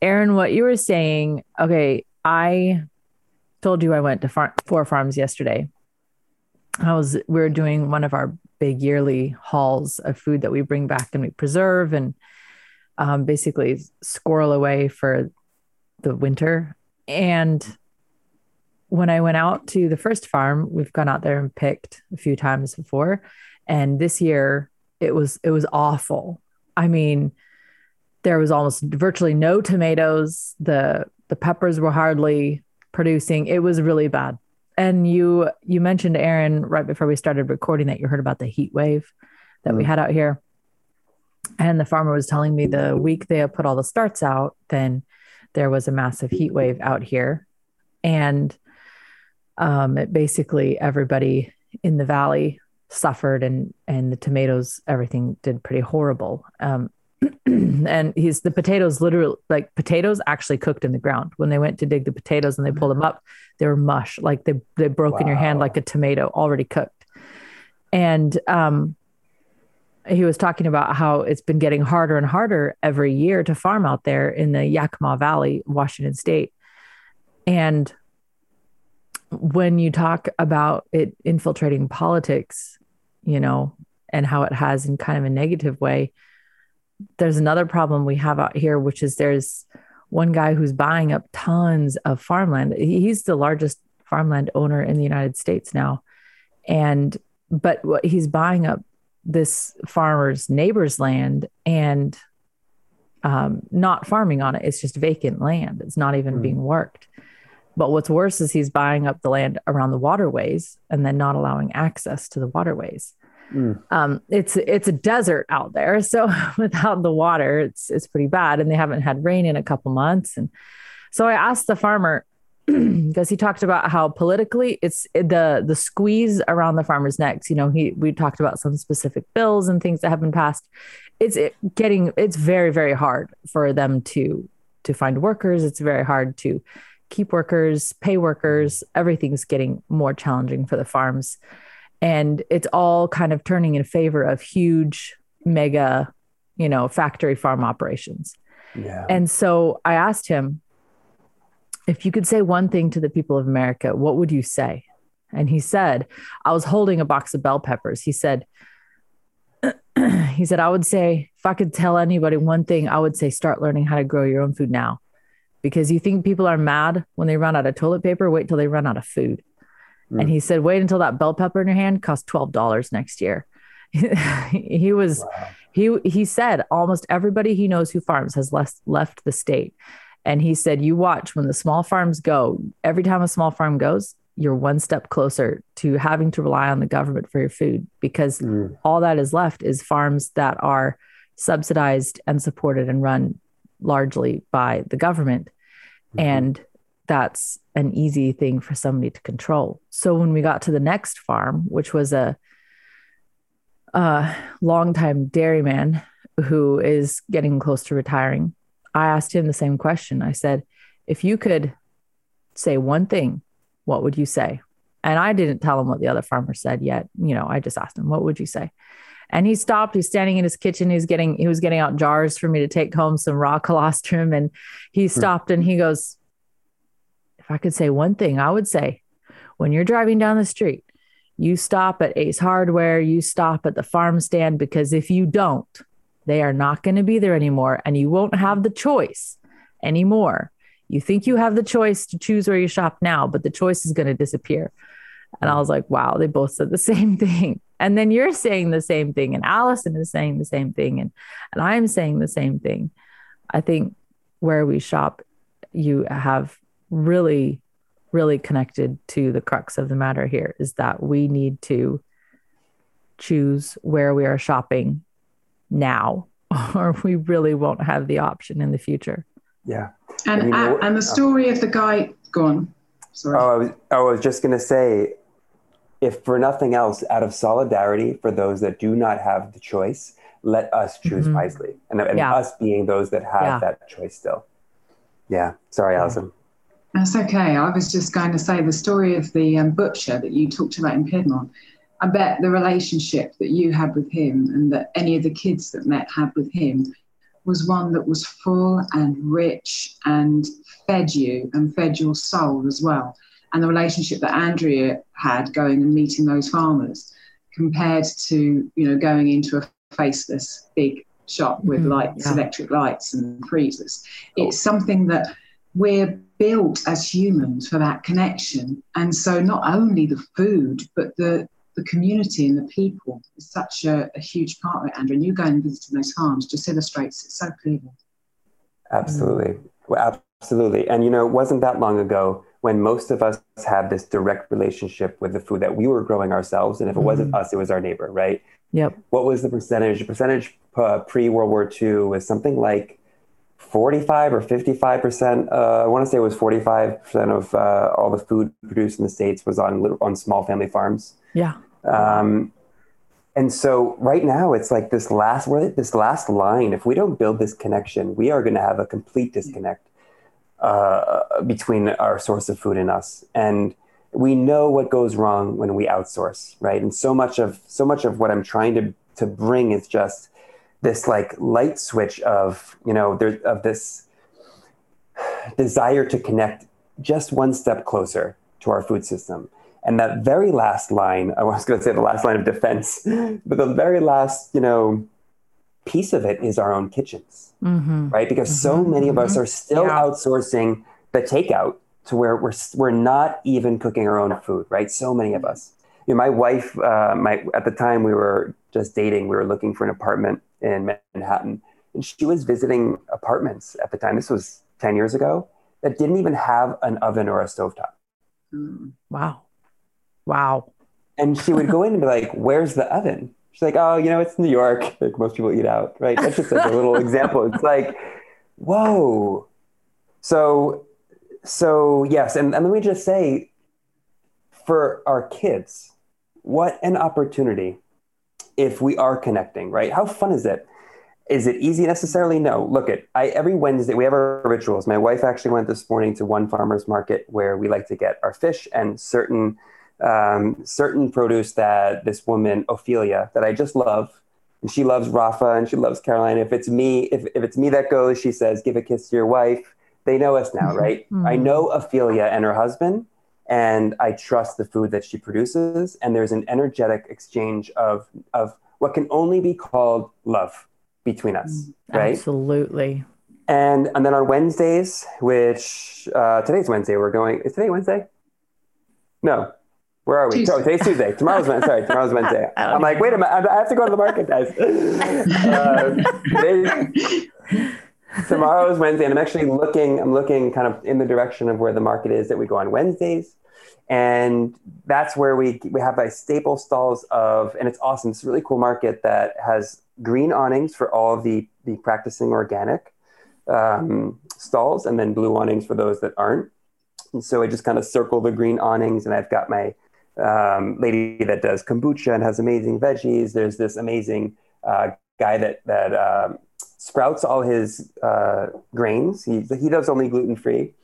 Aaron, what you were saying, okay, I told you I went to far- Four Farms yesterday. I was we are doing one of our big yearly hauls of food that we bring back and we preserve and um, basically squirrel away for the winter. And when I went out to the first farm, we've gone out there and picked a few times before, and this year it was it was awful. I mean, there was almost virtually no tomatoes. The the peppers were hardly producing. It was really bad. And you you mentioned Aaron right before we started recording that you heard about the heat wave that we mm. had out here. And the farmer was telling me the week they had put all the starts out, then there was a massive heat wave out here. And um, it basically everybody in the valley suffered and and the tomatoes everything did pretty horrible um, <clears throat> and he's the potatoes literally like potatoes actually cooked in the ground when they went to dig the potatoes and they pulled them up they were mush like they they broke wow. in your hand like a tomato already cooked and um he was talking about how it's been getting harder and harder every year to farm out there in the Yakima Valley, Washington State. And when you talk about it infiltrating politics, you know, and how it has in kind of a negative way, there's another problem we have out here, which is there's one guy who's buying up tons of farmland. He's the largest farmland owner in the United States now. And, but what he's buying up this farmer's neighbor's land and um, not farming on it. It's just vacant land. It's not even mm. being worked. But what's worse is he's buying up the land around the waterways and then not allowing access to the waterways. Mm. Um, it's it's a desert out there, <laughs> so without the water, it's it's pretty bad. And they haven't had rain in a couple months. And so I asked the farmer, <clears throat> because he talked about how politically it's the the squeeze around the farmers' necks. You know, he we talked about some specific bills and things that have been passed. It's it getting it's very very hard for them to to find workers. It's very hard to keep workers, pay workers. Mm-hmm. Everything's getting more challenging for the farms, and it's all kind of turning in favor of huge mega, you know, factory farm operations. Yeah. And so I asked him if you could say one thing to the people of America, what would you say? And he said, I was holding a box of bell peppers. He said, <clears throat> he said, I would say, if I could tell anybody one thing, I would say, start learning how to grow your own food now. Because you think people are mad when they run out of toilet paper, wait till they run out of food. Mm. And he said, wait until that bell pepper in your hand costs $12 next year. <laughs> he was, wow. he, he said almost everybody he knows who farms has left, left the state. And he said, You watch when the small farms go, every time a small farm goes, you're one step closer to having to rely on the government for your food because mm. all that is left is farms that are subsidized and supported and run largely by the government. Mm-hmm. And that's an easy thing for somebody to control. So when we got to the next farm, which was a, a longtime dairyman who is getting close to retiring, I asked him the same question. I said, if you could say one thing, what would you say? And I didn't tell him what the other farmer said yet. You know, I just asked him, what would you say? And he stopped. He's standing in his kitchen. He's getting, he was getting out jars for me to take home some raw <laughs> colostrum. And he hmm. stopped and he goes, if I could say one thing, I would say, when you're driving down the street, you stop at Ace Hardware, you stop at the farm stand, because if you don't, they are not going to be there anymore, and you won't have the choice anymore. You think you have the choice to choose where you shop now, but the choice is going to disappear. And I was like, wow, they both said the <laughs> same thing. And then you're saying the same thing, and Allison is saying the same thing, and, and I'm saying the same thing. I think where we shop, you have really, really connected to the crux of the matter here is that we need to choose where we are shopping now, <laughs> or we really won't have the option in the future. Yeah. And, and, uh, and the story of the guy, go on. Sorry. Oh, I was, I was just going to say, if for nothing else, out of solidarity for those that do not have the choice, let us choose mm-hmm. wisely. And, and yeah. us being those that have yeah. that choice still. Yeah. Sorry, Allison. That's okay. I was just going to say the story of the um, butcher that you talked about in Piedmont. I bet the relationship that you had with him and that any of the kids that met had with him was one that was full and rich and fed you and fed your soul as well. And the relationship that Andrea had going and meeting those farmers compared to, you know, going into a faceless big shop with mm-hmm, lights, yeah. electric lights and freezers. It's something that we're built as humans for that connection. And so not only the food, but the the community and the people is such a, a huge part of it, Andrea. And you going and visiting those farms just illustrates it so clearly. Absolutely. Well, absolutely. And, you know, it wasn't that long ago when most of us have this direct relationship with the food that we were growing ourselves. And if it wasn't Mhm. us, it was our neighbor, right? Yep. What was the percentage? The percentage uh, pre World War II was something like 45 or 55 percent. Uh, I want to say it was 45 percent of uh, all the food produced in the states was on little, on small family farms. Yeah. Um, and so right now it's like this last this last line. If we don't build this connection, we are going to have a complete disconnect uh, between our source of food and us. And we know what goes wrong when we outsource, right? And so much of so much of what I'm trying to to bring is just this like light switch of you know there of this desire to connect just one step closer to our food system. And that very last line, I was going to say the last line of defense, <laughs> but the very last, you know, piece of it is our own kitchens, Mm-hmm. right? Because so many of us are still Yeah. outsourcing the takeout to where we're we're not even cooking our own food, right? So many of us. You know, my wife, uh, my at the time we were just dating, we were looking for an apartment in Manhattan, and she was visiting apartments at the time. This was ten years ago that didn't even have an oven or a stovetop. Mm. Wow. Wow. And she would go in and be like, "Where's the oven?" She's like, "Oh, you know, it's New York. <laughs> Like most people eat out, right?" That's just like a little <laughs> example. It's like, whoa. So, so yes, and, and let me just say, for our kids, what an opportunity if we are connecting, right? How fun is it? Is it easy necessarily? No. Look at I every Wednesday we have our rituals. My wife actually went this morning to one farmer's market where we like to get our fish and certain um, certain produce that this woman Ophelia that I just love, and she loves Rafa and she loves Caroline. If it's me, if, if it's me that goes, she says, "Give a kiss to your wife." They know us now, right? I Mhm. know Ophelia and her husband, and I trust the food that she produces. And there's an energetic exchange of of what can only be called love between us, right? Absolutely. And and then on Wednesdays, which uh, today's Wednesday, we're going. Is today Wednesday? No. Where are we? Tuesday. Oh, today's Tuesday. Tomorrow's Wednesday. Sorry, tomorrow's Wednesday. <laughs> I'm like, wait a minute. I have to go to the market, guys. <laughs> Uh, tomorrow's Wednesday, and I'm actually looking. I'm looking kind of in the direction of where the market is that we go on Wednesdays, and that's where we we have like staple stalls of, and it's awesome. It's a really cool market that has green awnings for all of the the practicing organic um, stalls, and then blue awnings for those that aren't. And so I just kind of circle the green awnings, and I've got my um, lady that does kombucha and has amazing veggies. There's this amazing uh, guy that that um, sprouts all his uh, grains. He he does only gluten free,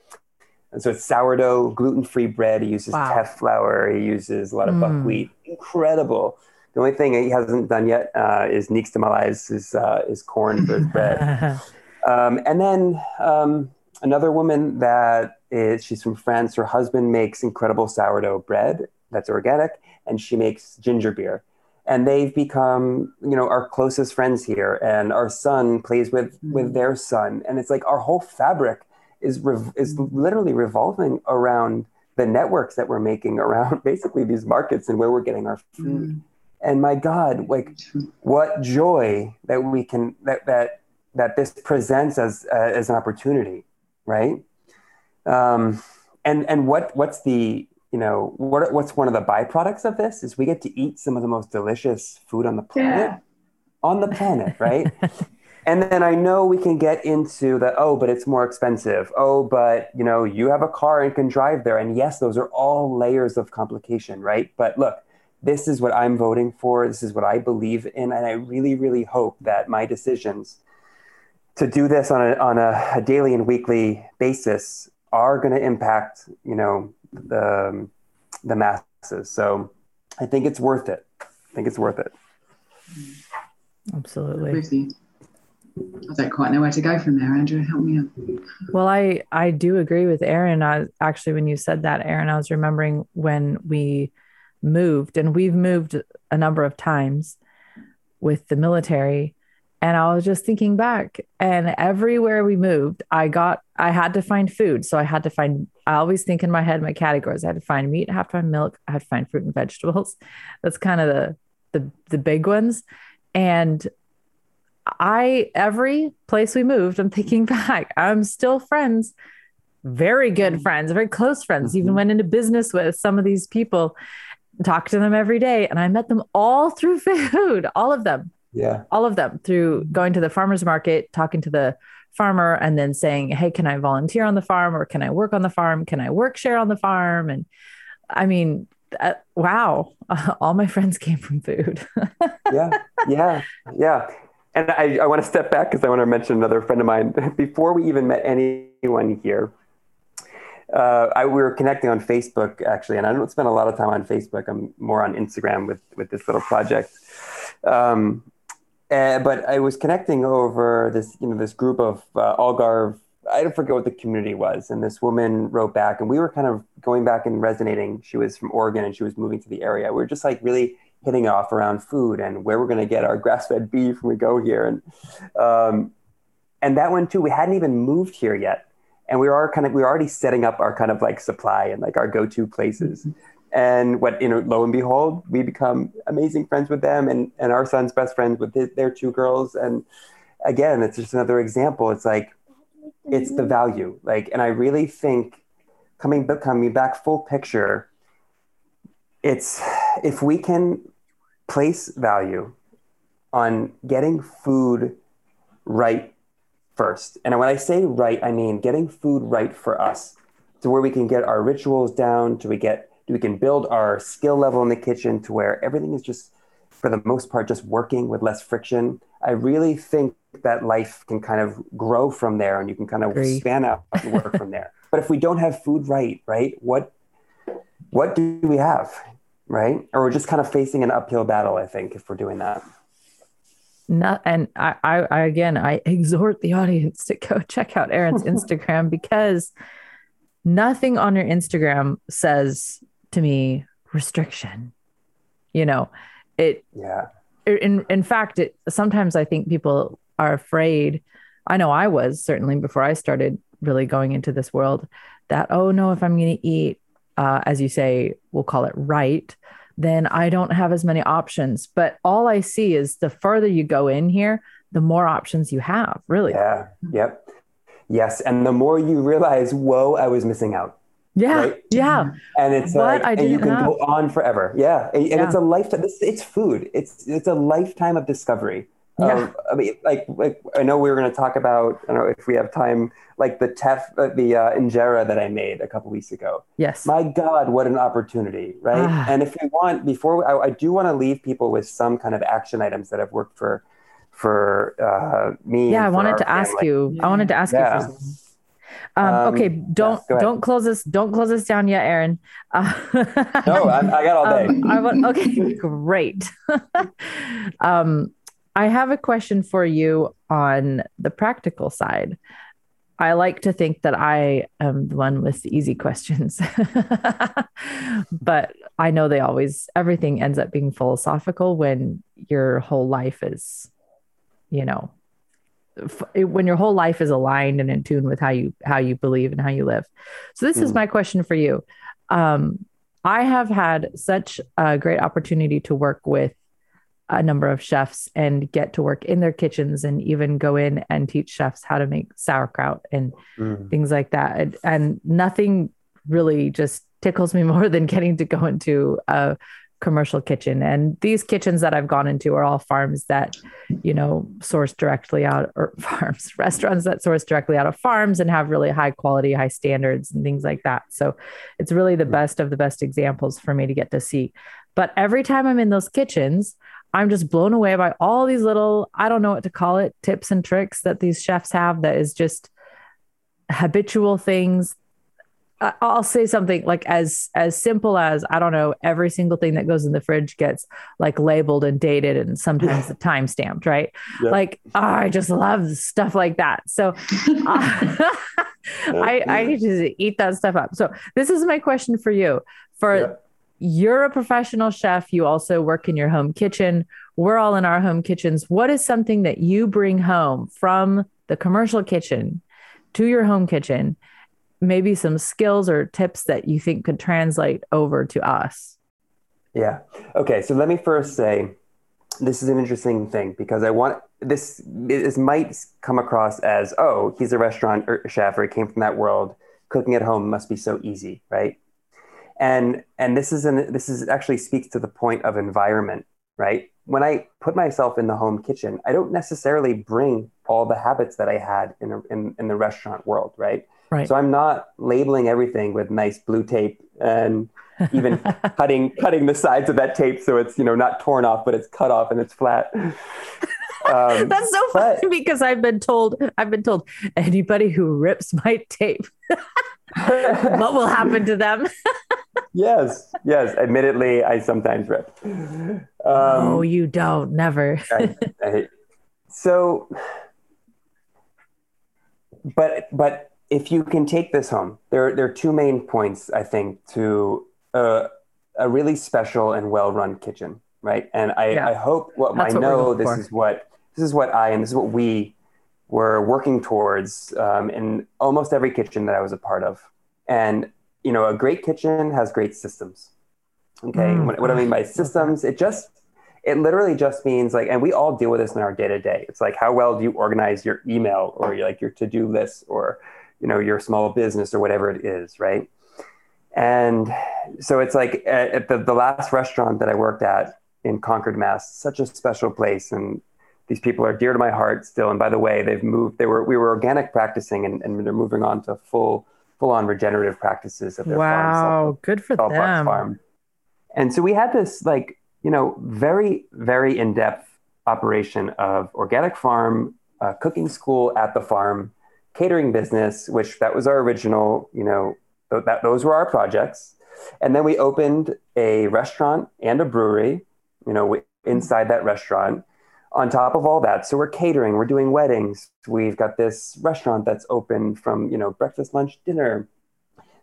and so it's sourdough, gluten free bread. He uses Wow. teff flour. He uses a lot of Mm. buckwheat. Incredible. The only thing he hasn't done yet uh, is nixtamalize his uh, his corn for his bread. <laughs> Um, and then um, another woman that is, she's from France. Her husband makes incredible sourdough bread that's organic, and she makes ginger beer. And they've become, you know, our closest friends here. And our son plays with with their son, and it's like our whole fabric is rev- is literally revolving around the networks that we're making around <laughs> basically these markets and where we're getting our food. Mm. And my God, like what joy that we can that that that this presents as uh, as an opportunity, right? Um, and and what what's the you know what what's one of the byproducts of this is we get to eat some of the most delicious food on the planet Yeah. on the planet, right? <laughs> and then I know we can get into the oh, but it's more expensive. Oh, but you know you have a car and can drive there, and yes, those are all layers of complication, right? But look, this is what I'm voting for. This is what I believe in, and I really, really hope that my decisions to do this on a on a, a daily and weekly basis are going to impact you know the um, the masses. So I think it's worth it. I think it's worth it. Absolutely. with. I don't quite know where to go from there, Andrea. Help me out. Well, I I do agree with Aaron. I actually when you said that, Aaron, I was remembering when we moved, and we've moved a number of times with the military. And I was just thinking back, and everywhere we moved, I got I had to find food. So I had to find. I always think in my head my categories. I had to find meat, I have to find milk, I had to find fruit and vegetables. <laughs> That's kind of the the the big ones. And I every place we moved, I'm thinking <laughs> back, I'm still friends very good friends, very close friends, mm-hmm. even went into business with some of these people, talked to them every day. And I met them all through <laughs> food, all of them. Yeah. All of them through going to the farmer's market, talking to the farmer, and then saying, Hey, can I volunteer on the farm or can I work on the farm? Can I work share on the farm? And I mean, uh, wow, uh, <laughs> all my friends came from food. <laughs> yeah. Yeah. Yeah. And I, I want to step back because I want to mention another friend of mine. <laughs> Before we even met anyone here, uh, I, we were connecting on Facebook actually, and I don't spend a lot of time on Facebook. I'm more on Instagram with with this little project. Um, uh, but I was connecting over this, you know, this group of uh, Algarve. I don't forget what the community was, and this woman wrote back, and we were kind of going back and resonating. She was from Oregon, and she was moving to the area. We were just like really hitting off around food and where we're going to get our <laughs> grass-fed beef when we go here, and um, and that one too. We hadn't even moved here yet, and we were kind of we were already setting up our kind of like supply and like our go-to places. Mm-hmm. And what you know, lo and behold, we become amazing friends with them, and and our son's best friends with his, their two girls. And again, it's just another example. It's like it's the value, like, and I really think coming coming back full picture. It's if we can place value on getting food right first. And when I say right, I mean getting food right for us to where we can get our rituals down, to we get we can build our skill level in the kitchen to where everything is just for the most part just working with less friction. I really think that life can kind of grow from there and you can kind of Agree. span out and work from there. <laughs> But if we don't have food right, right, what what do we have? Right? Or we're just kind of facing an uphill battle, I think, if we're doing that not and I, I, I again i exhort the audience to go <laughs> check out aaron's <laughs> instagram because nothing on your instagram says to me restriction you know it yeah in in fact it sometimes i think people are afraid i know i was certainly before i started really going into this world that oh no if i'm going to eat uh, as you say we'll call it right then I don't have as many options. But all I see is the further you go in here, the more options you have, really. Yeah. Yep. Yes. And the more you realize, whoa, I was missing out. Yeah. Right? Yeah. And it's what like, and you can go on forever. Yeah. And, and yeah. it's a lifetime. It's food. It's, it's a lifetime of discovery. Yeah. Um, I mean, like, like I know we were going to talk about. I don't know if we have time. Like the teff, uh, the uh, injera that I made a couple weeks ago. Yes. My God, what an opportunity, right? Ah. And if we want, before we, I, I, do want to leave people with some kind of action items that have worked for, for uh, me. Yeah, I wanted to family. ask you. I wanted to ask yeah. you. For um, um, okay, don't yes, don't close this. Don't close this down yet, Aaron. Uh, <laughs> no, I, I, got all day. Um, I want, okay, <laughs> great. <laughs> um, I have a question for you on the practical side. I like to think that I am the one with the easy questions, but I know they always, everything ends up being philosophical when your whole life is, you know, when your whole life is aligned and in tune with how you how you believe and how you live. So this mm. is my question for you. Um, I have had such a great opportunity to work with a number of chefs and get to work in their kitchens and even go in and teach chefs how to make sauerkraut and mm. things like that. And, and, nothing really just tickles me <laughs> more than getting to go into a commercial kitchen. And these kitchens that I've gone into are all farms that, you know, source directly out or <laughs> farms, restaurants that source directly out of farms and have really high quality, high standards and things like that. So it's really the best of the best examples for me to get to see. But every time I'm in those kitchens, I'm just blown away by all these little, I don't know what to call it, tips and tricks that these chefs have that is just habitual things. I'll say something like as as simple as I don't know every single thing that goes in the fridge gets like labeled and dated and sometimes the <laughs> time stamped right yep. like oh, I just love stuff like that so uh, <laughs> I I just eat that stuff up so this is my question for you for you're a professional chef. You also work in your home kitchen. We're all in our home kitchens. What is something that you bring home from the commercial kitchen to your home kitchen? Maybe some skills or tips that you think could translate over to us. Yeah. Okay. So let me first say this is an interesting thing because I want this, this might come across as, oh, he's a restaurant chef or he came from that world cooking at home must be so easy, right? And and this is an this is actually speaks to the point of environment, right? When I put myself in the home kitchen, I don't necessarily bring all the habits that I had in a, in, in the restaurant world, right? Right. So I'm not labeling everything with nice blue tape and <laughs> even cutting cutting the sides of that tape so it's you know not torn off but it's cut off and it's flat. <laughs> Um, That's so but, funny because I've been told I've been told anybody who rips my tape, <laughs> what will happen to them? yes, yes. Admittedly, I sometimes rip. Um, oh, you don't. Never. I, I, so, but but if you can take this home, there there are two main points I think to uh, a really special and well run kitchen, right? And I, yeah. I hope what That's I know this for. is what this is what I and this is what we were working towards um, in almost every kitchen that I was a part of. And you know, a great kitchen has great systems. Okay, mm. what, what I mean by systems, it just it literally just means like, and we all deal with this in our day to day. It's like how well do you organize your email or like your to do list or you know your small business or whatever it is, right? And so it's like at the, the last restaurant that I worked at in Concord, Mass, such a special place. And these people are dear to my heart still. And by the way, they've moved, they were, we were organic practicing and, and they're moving on to full, full on regenerative practices of their wow, farm. Wow. Good for them. Farm. And so we had this like, you know, very, very in-depth operation of organic farm, uh, cooking school at the farm, catering business, which that was our original, you know, that, those were our projects. And then we opened a restaurant and a brewery, you know, inside that restaurant. On top of all that, so we're catering, we're doing weddings. We've got this restaurant that's open from, you know, breakfast, lunch, dinner.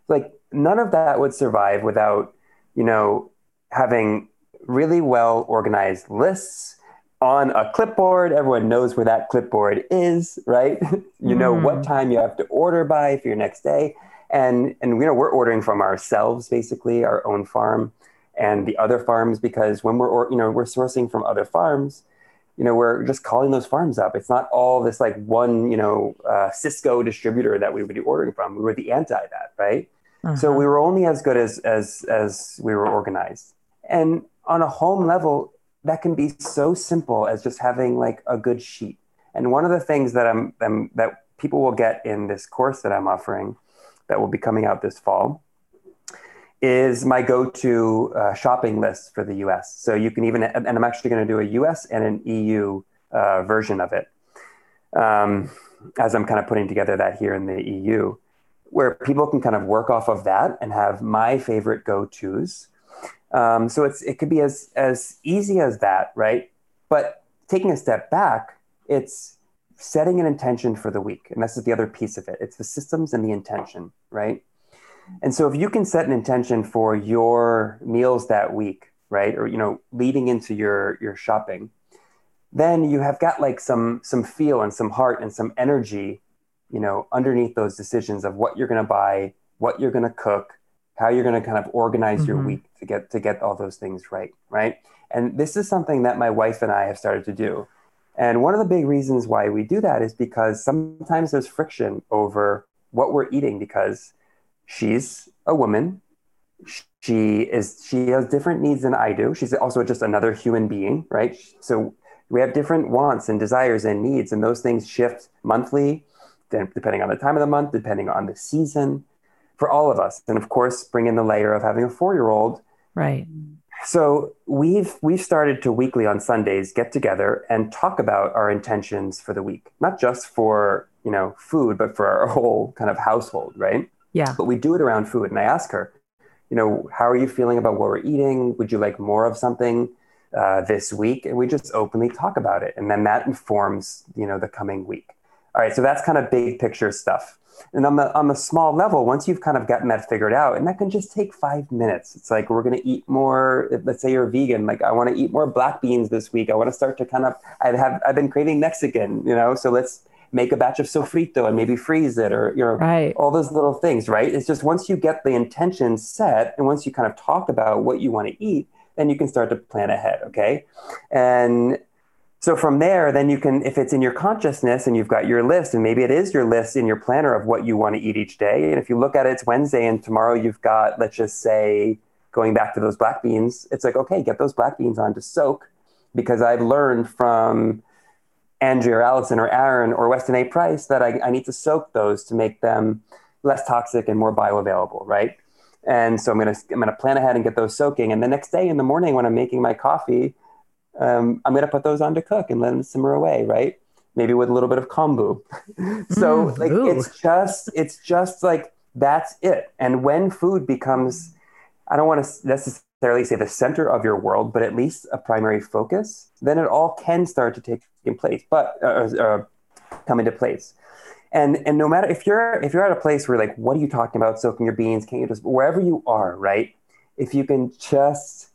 Like none of that would survive without, you know, having really well organized lists on a clipboard. Everyone knows where that clipboard is, right? <laughs> you know mm. what time you have to order by for your next day and and you know we're ordering from ourselves basically our own farm and the other farms because when we're or, you know we're sourcing from other farms you know we're just calling those farms up it's not all this like one you know uh, Sysco distributor that we would be ordering from we were the anti that right uh-huh. so we were only as good as as as we were organized and on a home level that can be so simple as just having like a good sheet and one of the things that i'm, I'm that people will get in this course that i'm offering that will be coming out this fall is my go-to uh, shopping list for the US. So you can even, and I'm actually going to do a US and an EU uh, version of it, um, as I'm kind of putting together that here in the EU, where people can kind of work off of that and have my favorite go-tos. Um, so it's it could be as as easy as that, right? But taking a step back, it's setting an intention for the week. And this is the other piece of it it's the systems and the intention, right? And so if you can set an intention for your meals that week, right? Or, you know, leading into your, your shopping, then you have got like some, some feel and some heart and some energy, you know, underneath those decisions of what you're going to buy, what you're going to cook, how you're going to kind of organize mm-hmm. your week to get, to get all those things right. Right. And this is something that my wife and I have started to do and one of the big reasons why we do that is because sometimes there's friction over what we're eating because she's a woman. She is she has different needs than I do. She's also just another human being, right? So we have different wants and desires and needs, and those things shift monthly, depending on the time of the month, depending on the season, for all of us. And of course, bring in the layer of having a four-year-old. Right so we've we've started to weekly on Sundays get together and talk about our intentions for the week, not just for you know food, but for our <laughs> whole kind of household, right? Yeah. But we do it around food, and I ask her, you know, how are you feeling about what we're eating? Would you like more of something uh, this week? And we just openly talk about it, and then that informs you know the coming week. All right, so that's kind of big picture stuff. And on the on the small level, once you've kind of gotten that figured out, and that can just take five minutes. It's like we're going to eat more. Let's say you're vegan. Like I want to eat more black beans this week. I want to start to kind of. I have I've been craving Mexican. You know, so let's make a batch of sofrito and maybe freeze it or you know right. all those little things. Right. It's just once you get the intention set and once you kind of talk about what you want to eat, then you can start to plan ahead. Okay, and so from there, then you can, if it's in your consciousness and you've got your list, and maybe it is your list in your planner of what you want to eat each day. And if you look at it, it's Wednesday, and tomorrow you've got, let's just say, going back to those black beans, it's like, okay, get those black beans on to soak because I've learned from Andrea or Allison or Aaron or Weston A. Price that I, I need to soak those to make them less toxic and more bioavailable, right? And so I'm gonna I'm gonna plan ahead and get those soaking. And the next day in the morning when I'm making my coffee, um, I'm going to put those on to cook and let them simmer away, right? Maybe with a little bit of kombu. <laughs> so mm, like ooh. it's just it's just like that's it. And when food becomes, I don't want to necessarily say the center of your world, but at least a primary focus, then it all can start to take in place, but uh, uh, come into place. And and no matter if you're if you're at a place where like, what are you talking about? Soaking your beans? Can't you just wherever you are, right? If you can just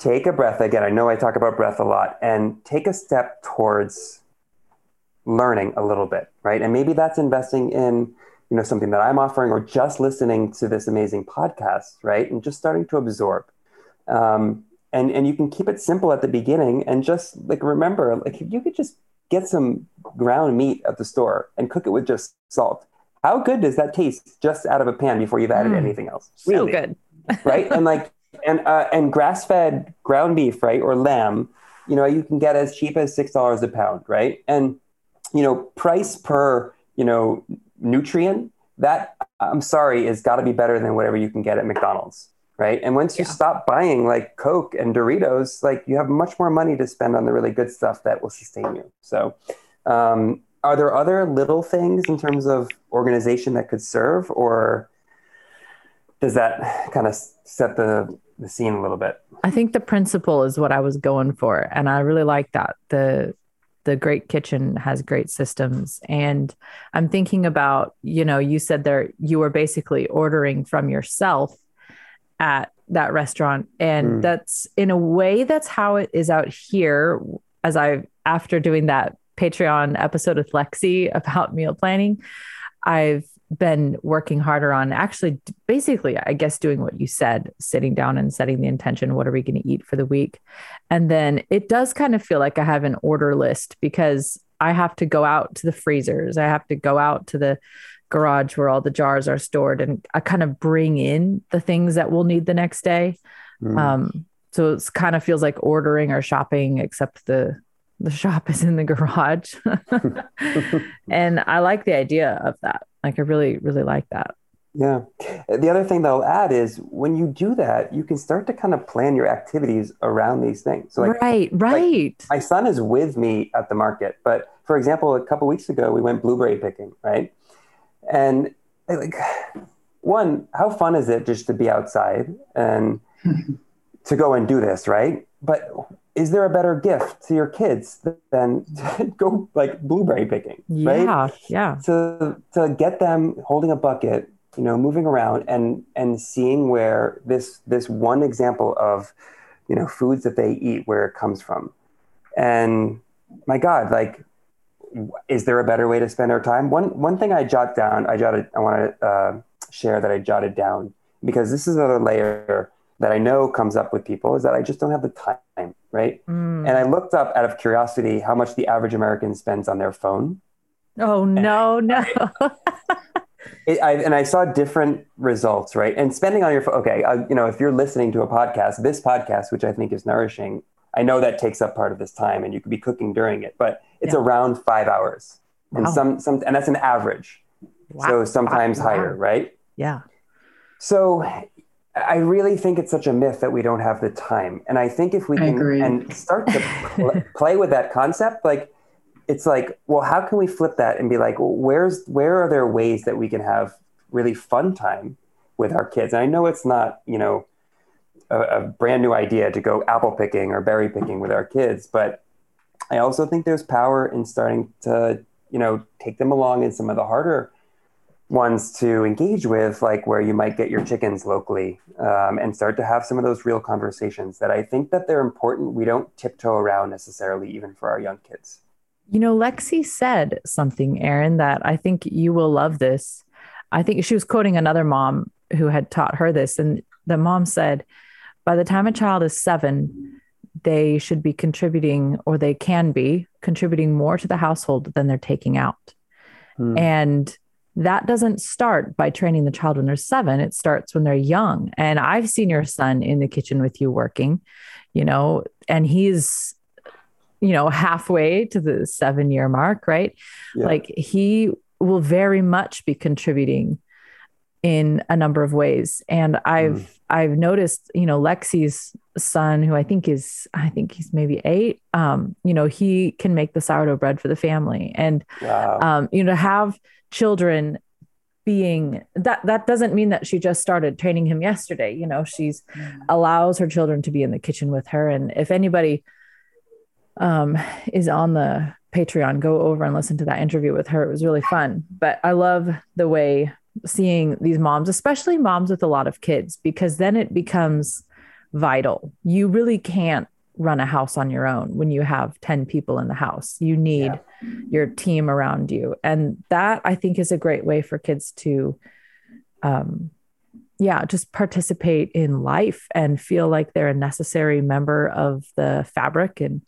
take a breath again. I know I talk about breath a lot and take a step towards learning a little bit, right? And maybe that's investing in, you know, something that I'm offering or just listening to this amazing podcast, right? And just starting to absorb. Um, and, and you can keep it simple at the beginning and just like remember, like if you could just get some ground meat at the store and cook it with just salt. How good does that taste just out of a pan before you've added mm, anything else? Really? So good. right? And like and uh, and grass fed ground beef, right, or lamb, you know, you can get as cheap as six dollars a pound, right? And you know, price per you know nutrient that I'm sorry is got to be better than whatever you can get at McDonald's, right? And once you yeah. stop buying like Coke and Doritos, like you have much more money to spend on the really good stuff that will sustain you. So. Um, are there other little things in terms of organization that could serve or does that kind of set the the scene a little bit? I think the principle is what I was going for, and I really like that. the The Great Kitchen has great systems, and I'm thinking about you know you said there you were basically ordering from yourself at that restaurant, and mm. that's in a way that's how it is out here. As I after doing that Patreon episode with Lexi <laughs> about meal planning, I've been working harder on actually basically i guess doing what you said sitting down and setting the intention what are we going to eat for the week? And then it does kind of feel like i have an order list because i have to go out to the freezers. I have to go out to the garage where all the jars are stored and i kind of bring in the things that we'll need the next day. Mm. um, so it kind of feels like ordering or shopping except the the shop is in the <laughs> garage. <laughs> And i like the idea of that like I really, really like that. Yeah. The other thing that I'll add is when you do that, you can start to kind of plan your activities around these things. So like, right, right. Like my son is with me at the market, but for example, a couple weeks ago we went blueberry picking, right? And like, one, how fun is it just to be outside and <laughs> to go and do this, right? But is there a better gift to your kids than to <laughs> go like blueberry picking right? Yeah yeah. To to get them holding a bucket you know moving around and and seeing where this this one example of you know foods that they eat where it comes from. And my god like is there a better way to spend our time? One one thing i jot down i jotted i want to uh, share that i jotted down because this is another layer that I know comes up with people is that I just don't have the time, right? Mm. And I looked up out of curiosity how much the average American spends on their phone. Oh no, <laughs> no. it, I, and I saw different results, right? And spending on your phone. Okay, uh, you know, if you're listening to a podcast, this podcast, which I think is nourishing, I know that takes up part of this time, and you could be cooking during it, but it's yeah. around five hours, wow. and some some, and that's an average. Wow. So sometimes wow. higher, right? Yeah. So I really think it's such a myth that we don't have the time. And I think if we can and start to pl- <laughs> play with that concept, like it's like, well, how can we flip that and be like, well, where's where are there ways that we can have really fun time with our kids? And I know it's not, you know, a, a brand new idea to go apple picking or berry picking with our kids, but I also think there's power in starting to, you know, take them along in some of the harder ones to engage with, like where you might get your chickens locally um, and start to have some of those real conversations that I think that they're important. We don't tiptoe around necessarily, even for our young kids. You know, Lexi said something, Aran, that I think you will love this. I think she was quoting another mom who had taught her this. And the mom said, by the time a child is seven, they should be contributing or they can be contributing more to the household than they're taking out. Hmm. And that doesn't start by training the child when they're seven. It starts when they're young. And I've seen your son in the kitchen with you working, you know, and he's, you know, halfway to the seven year mark, right? Yeah. Like he will very much be contributing in a number of ways. And I've mm. I've noticed, you know, Lexi's son, who I think is I think he's maybe eight, um, you know, he can make the sourdough bread for the family. And wow. um, you know, to have children being that that doesn't mean that she just started training him yesterday. You know, she's mm. allows her children to be in the kitchen with her. And if anybody um is on the Patreon, go over and listen to that interview with her. It was really fun. But I love the way seeing these moms, especially moms with a lot of kids, because then it becomes vital. You really can't run a house on your own when you have 10 people in the house. You need yeah. your team around you. And that I think is a great way for kids to um yeah, just participate in life and feel like they're a necessary member of the fabric and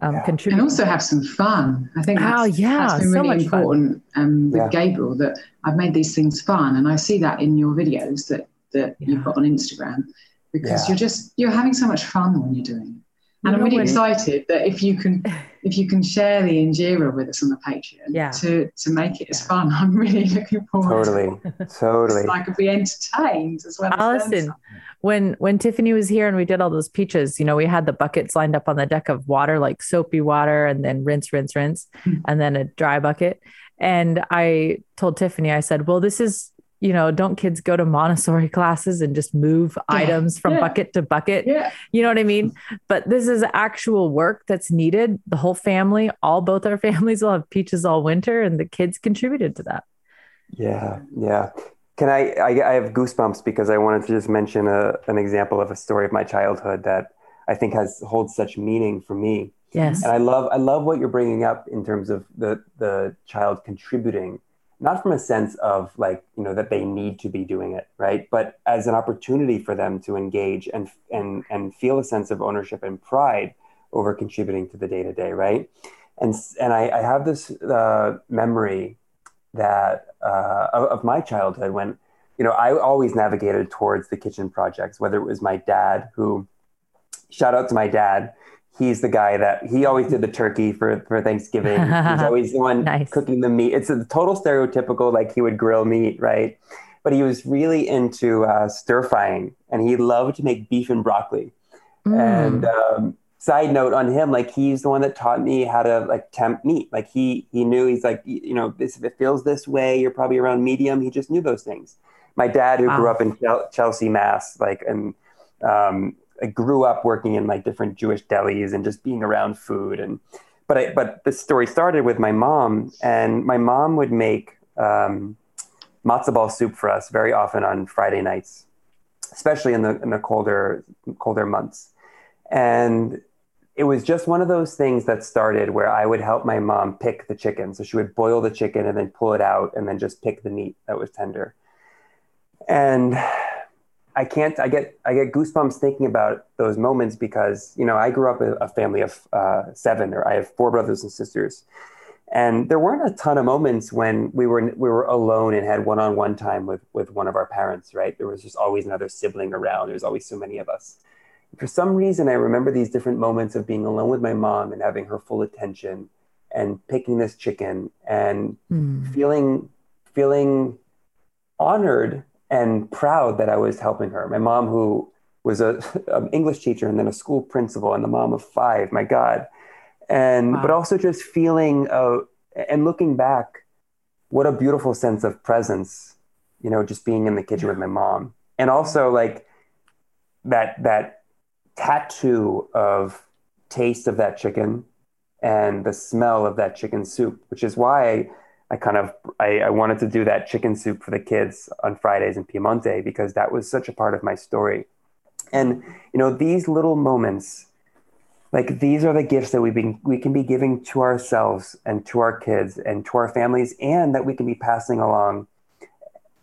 um, yeah. contribute. And also have some fun. I think that's, oh, yeah, that's been really so important um, with yeah. Gabriel that I've made these things fun. And I see that in your videos that, that yeah. you've got on Instagram because you're just, you're having so much fun when you're doing it. And I'm really <laughs> excited that if you can if you can share the injera with us on the Patreon yeah. to to make it as fun, <laughs> I'm really looking forward. Totally, to totally. So I could be entertained as well. Allison, when when Tiffany was here and we did all those peaches, you know, we had the buckets lined up on the deck of water, like soapy water, and then rinse, rinse, rinse, mm-hmm. and then a dry bucket. And I told Tiffany, I said, "Well, this is you know, don't kids go to Montessori <laughs> classes and just move yeah. items from yeah. bucket to bucket? Yeah. You know what I mean? But this is actual work that's needed. The whole family, all both our <laughs> families will have peaches all winter, and the kids contributed to that. Yeah. Yeah. Can I, I, I have goosebumps because I wanted to just mention a, an example of a story of my childhood that I think has holds such meaning for me. Yes. And I love, I love what you're bringing up in terms of the, the child contributing not from a sense of like you know that they need to be doing it right? But as an opportunity for them to engage and and and feel a sense of ownership and pride over contributing to the day to day right? And and I, I have this uh, memory that uh, of, of my childhood when you know I always navigated towards the kitchen projects whether it was my dad who shout out to my dad he's the guy that he always did the turkey for, for Thanksgiving. He's <laughs> always the one nice. cooking the meat. It's a total stereotypical, like he would grill meat, right? But he was really into uh, stir frying and he loved to make beef and broccoli. Mm. And um, side note on him, like he's the one that taught me how to like temp meat. Like he he knew he's like you know this if it feels this way, you're probably around medium. He just knew those things. My dad, who wow. grew up in Chelsea, Mass, like and um, I grew up working in like different Jewish delis and just being around food. And but I, but the story started with my mom, and my mom would make um, matzo ball soup for us very often on Friday nights, especially in the in the colder colder months. And it was just one of those things that started where I would help my mom pick the chicken. So she would boil the chicken and then pull it out and then just pick the meat that was tender. And I can't. I get I get goosebumps thinking about those moments because you know I grew up a family of uh, seven, or I have four brothers and sisters, and there weren't a ton of moments when we were we were alone and had one on one time with with one of our parents. Right? There was just always another sibling around. There's always so many of us. For some reason, I remember these different moments of being alone with my mom and having her full attention, and picking this chicken and mm. feeling feeling honored and proud that I was helping her. My mom, who was a, <laughs> an English teacher and then a school principal and the mom of five, my God. And, wow. but also just feeling, uh, and looking back, what a beautiful sense of presence, you know, just being in the kitchen yeah. with my mom. And also like that, that tattoo of taste of that chicken and the smell of that chicken soup, which is why I, kind of I, I, wanted to do that chicken soup for the kids on Fridays in Piemonte because that was such a part of my story. And you know, these little moments, like these are the gifts that we've been we can be giving to ourselves and to our kids and to our families, and that we can be passing along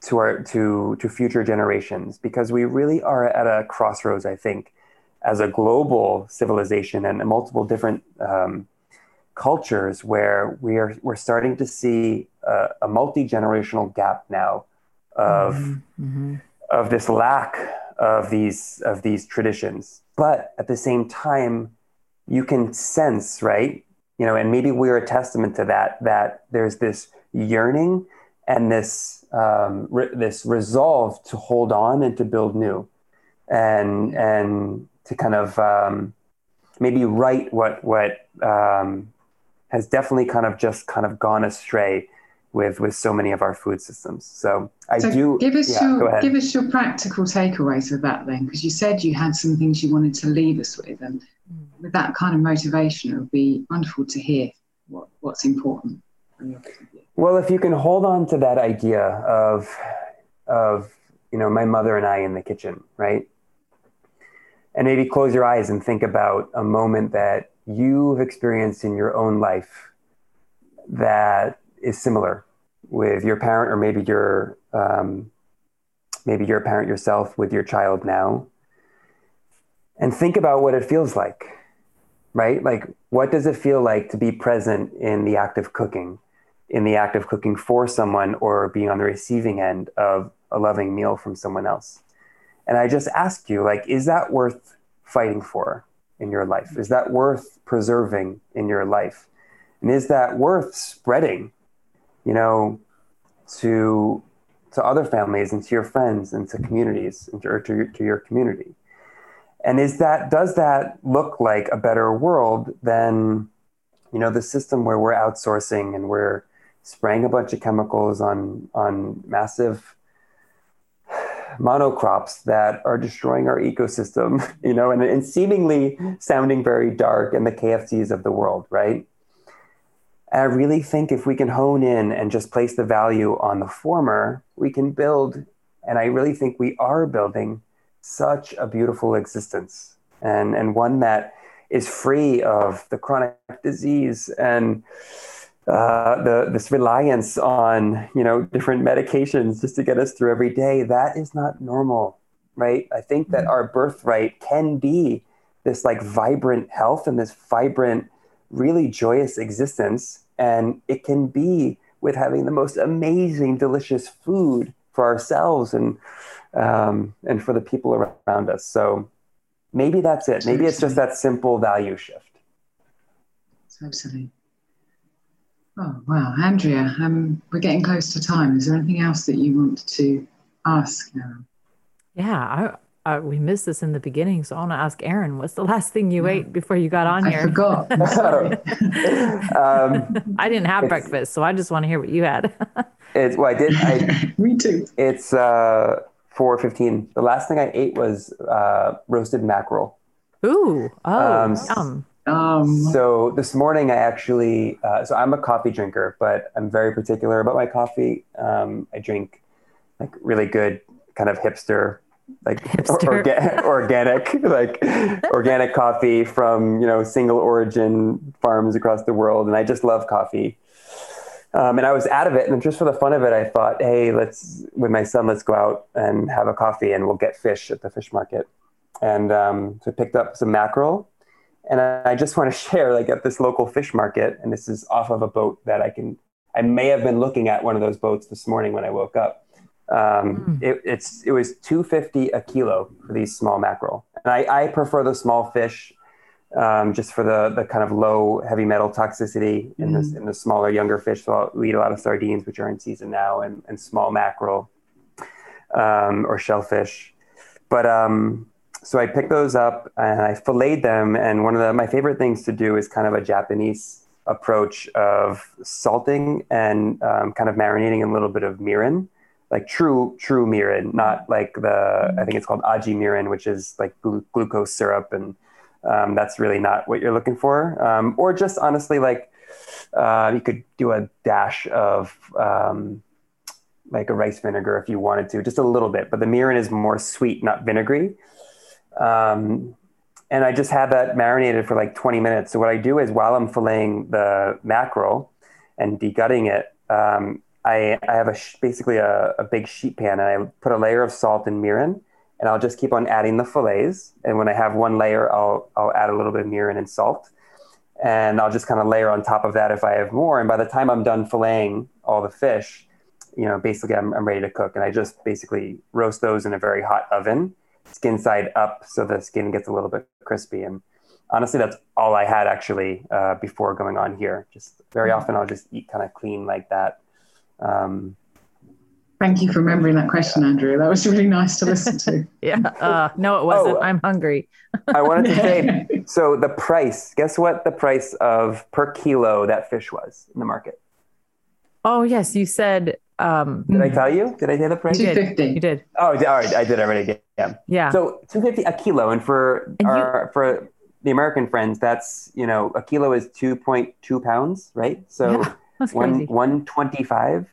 to our to to future generations because we really are at a crossroads, I think, as a global civilization and multiple different um, cultures where we are we're starting to see a, a multi generational gap now of mm-hmm. mm-hmm. of this lack of these of these traditions. But at the same time, you can sense, right? You know, and maybe we're a testament to that. That there's this yearning and this um, re- this resolve to hold on and to build new, and and to kind of um, maybe right what what um, has definitely kind of just kind of gone astray with with so many of our food systems. So I so do give us yeah, your give us your practical takeaways of that then, because you said you had some things you wanted to leave us with, and mm. with that kind of motivation, it would be wonderful to hear what, what's important. Well, if you can hold on to that idea of of you know my mother and I in the kitchen, right? And maybe close your eyes and think about a moment that you've experienced in your own life that is similar with your parent or maybe your um, maybe you're a parent yourself with your child now? And think about what it feels like right? Like what does it feel like to be present in the act of cooking in the act of cooking for someone or being on the receiving end of a loving meal from someone else? And i just ask you like is that worth fighting for in your life? Is that worth preserving in your life? And is that worth spreading, you know, to to other families and to your friends and to communities and to, or to, to your community? And is that does that look like a better world than, you know, the system where we're outsourcing and we're spraying a bunch of chemicals on on massive monocrops that are destroying our ecosystem, <laughs> you know, and, and seemingly sounding very dark in the KFCs of the world, right? And I really think if we can hone in and just place the value on the former, we can build, and I really think we are building such a beautiful existence and, and one that is free of the chronic disease and uh, the this reliance on you know different medications just to get us through every day. That is not normal right? I think that our birthright can be this like vibrant health and this vibrant really joyous existence. And it can be with having the most amazing delicious food for ourselves and um, and for the people around us. So maybe that's it. Maybe it's just that simple value shift. Absolutely Oh, wow. Andrea, um, we're getting close to time. Is there anything else that you want to ask now? Yeah, I, I, we missed this in the beginning, so I want to ask Aran, what's the last thing you yeah. ate before you got on I here? I forgot. <laughs> <laughs> um, I didn't have breakfast, so I just want to hear what you had. <laughs> it's, well, I did. I, Me too. It's uh, 4.15. The last thing I ate was uh, roasted mackerel. Ooh, oh, um, yum. Um, so this morning, I actually, uh, so I'm a coffee drinker, but I'm very particular about my coffee. Um, I drink like really good kind of hipster, like <laughs> hipster. Orga- <laughs> organic, like <laughs> organic coffee from, you know, single origin farms across the world. And I just love coffee. Um, and I was out of it. And just for the fun of it, I thought, hey, let's, with my son, let's go out and have a coffee and we'll get fish at the fish market. And um, so I picked up some mackerel and I just want to <laughs> share, like at this local fish market, and this is off of a boat that I can, I may have been looking at one of those boats this morning when I woke up. Um, mm. it, it's it was two fifty a kilo for these small mackerel, and I, I prefer the small fish, um, just for the the kind of low heavy metal toxicity in mm. this in the smaller younger fish. So I'll eat a lot of sardines, which are in season now, and and small mackerel, um, or shellfish, but um, so I picked those up and I filleted them. And one of the, my favorite things to do is kind of a Japanese approach of salting and um, kind of marinating in a little bit of mirin, like true true mirin, not like the I think it's called aji mirin, which is like glu- glucose syrup, and um, that's really not what you're looking for. Um, or just honestly, like uh, you could do a dash of um, like a rice vinegar if you wanted to, just a little bit. But the mirin is more sweet, not vinegary. Um, and I just have that marinated for like 20 minutes. So what I do is while I'm filleting the mackerel and degutting it, um, I, I, have a sh- basically a, a, big sheet pan and I put a layer of salt and mirin and I'll just keep on adding the fillets. And when I have one layer, I'll I'll add a little bit of mirin and salt, and I'll just kind of layer on top of that if I have more. And by the time I'm done filleting all the fish, you know, basically I'm, I'm ready to cook. And I just basically roast those in a very hot oven, skin side up, so the skin gets a little bit crispy. And honestly, that's all I had actually uh, before going on here. Just very mm-hmm. often I'll just eat kind of clean like that. Um, Thank you for remembering that question, Andrea. That was really nice to listen to. <laughs> yeah. Uh, no, it wasn't. Oh, I'm hungry. I wanted to <laughs> say so the price, guess what the price of per kilo that fish was in the market? Oh, yes. You said. Um, did I tell you? Did I say the price? 250. You did. Oh, all right. I did already. Yeah. Yeah. So 250 a kilo. And for and our, you, for the American friends, that's, you know, a kilo is 2.2 pounds, right? So yeah, one, 125.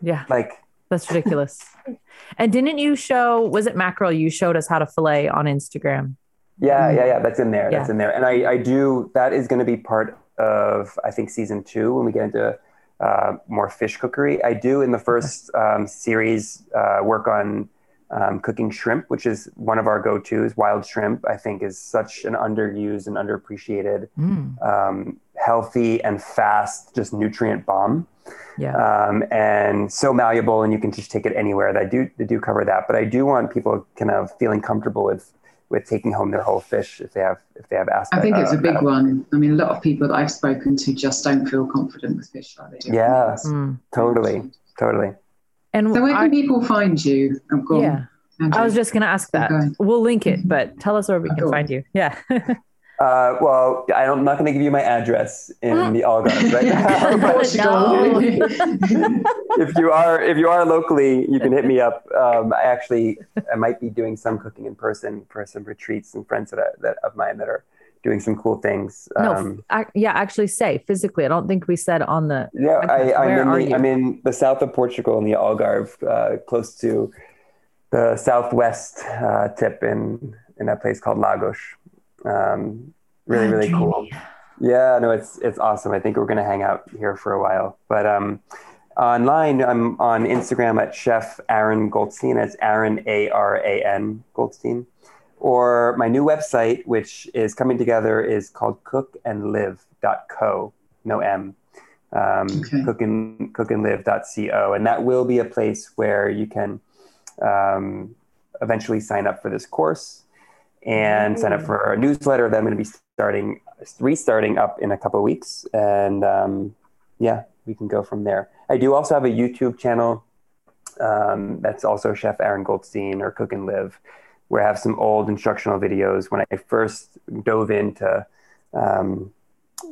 Yeah. Like, that's ridiculous. and didn't you show, was it mackerel? You showed us how to fillet on Instagram. Yeah, yeah, yeah. That's in there. Yeah. That's in there. And I, I do, that is going to be part of, I think, season two when we get into uh, more fish cookery. I do in the first um, series uh, work on um, cooking shrimp, which is one of our go tos. Wild shrimp, I think, is such an underused and underappreciated, mm. um, healthy and fast, just nutrient bomb. Yeah. Um, and so malleable, and you can just take it anywhere. That do they do cover that, but I do want people kind of feeling comfortable with with taking home their whole fish if they have if they have aspect. I think it's uh, a big one. I mean, a lot of people that I've spoken to just don't feel confident with fish like they do. Yeah, mm. totally, totally. And so, where can I, people find you? yeah, I was just going to ask that. We'll link it, but tell us where we can find you. Yeah. <laughs> Uh, well, I'm not going to give you my address in the <laughs> Algarve right now. <laughs> if you are if you are locally, you can hit me up. Um, I actually I might be doing some cooking in person for some retreats and friends that, are, that of mine that are doing some cool things. No, um, I, yeah, actually say physically. I don't think we said on the. Yeah, I, am in the, I'm in the south of Portugal in the Algarve, uh, close to the southwest uh, tip in in a place called Lagos. Um, really, really cool. Yeah, no, it's it's awesome. I think we're gonna hang out here for a while. But um, online, I'm on Instagram at Chef Aran Goldstein. It's Aran A R A N Goldstein. Or my new website, which is coming together, is called cookandlive.co. No M. Um, okay. cook and cookandlive.co, and that will be a place where you can um, eventually sign up for this course and sign up for a newsletter that I'm going to be starting restarting up in a couple weeks, and um, yeah, we can go from there. I do also have a YouTube channel um, that's also Chef Aran Goldstein or Cook and Live, where I have some old instructional videos when I first dove into um,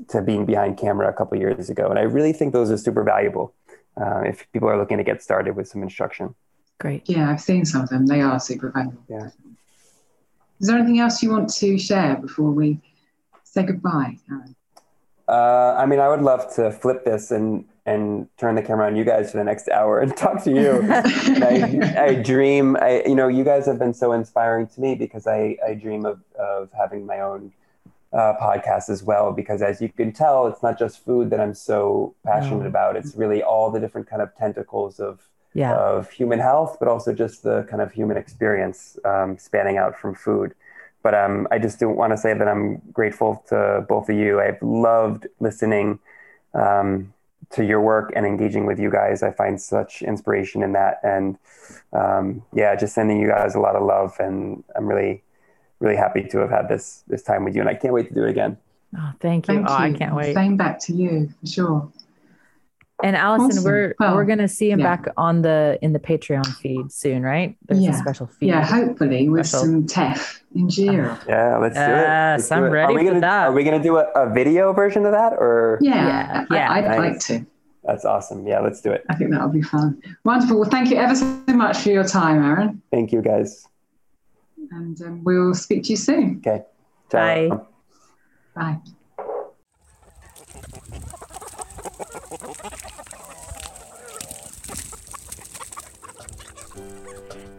to being behind camera a couple years ago, and I really think those are super valuable uh, if people are looking to get started with some instruction. Great. Yeah, I've seen some of them. They are super valuable. Yeah. Is there anything else you want to share before we say goodbye, Aran? Uh, I mean, I would love to flip this and and turn the camera on you guys for the next hour and <laughs> talk to you. I, I, <laughs> dream, I, you know, you guys have been so inspiring to me because I, I dream of, of having my own uh, podcast as well. Because as you can tell, it's not just food that I'm so passionate no. about. It's really all the different kind of tentacles of yeah. of human health, but also just the kind of human experience um, spanning out from food. But um, I just do want to say that I'm grateful to both of you. I've loved listening um, to your work and engaging with you guys. I find such inspiration in that. And um, yeah, just sending you guys a lot of love. And I'm really, really happy to have had this this time with you. And I can't wait to do it again. Oh, thank you. Thank oh, you. I can't wait. Same back to you for sure. And Allison, awesome. we're well, we're gonna see him yeah. back on the in the Patreon feed soon, right? There's yeah. a special feed. Yeah, hopefully with special. some teff injera. <laughs> Yeah, let's do it. Yes, I'm do it. ready are we gonna, for that. Are we gonna do a, a video version of that or? Yeah, yeah, I, would nice. like to. That's awesome. Yeah, let's do it. I think that'll be fun. Wonderful. Well, thank you ever so much for your time, Aran. Thank you, guys. And um, we'll speak to you soon. Okay. Ciao. Bye. Bye.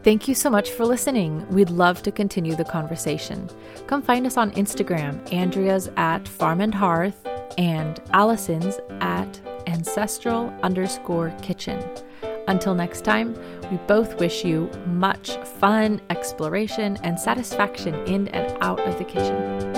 Thank you so much for listening. We'd love to continue the conversation. Come find us on Instagram, Andrea's at Farm and Hearth and Allison's at ancestral underscore kitchen. Until next time, we both wish you much fun, exploration, and satisfaction in and out of the kitchen.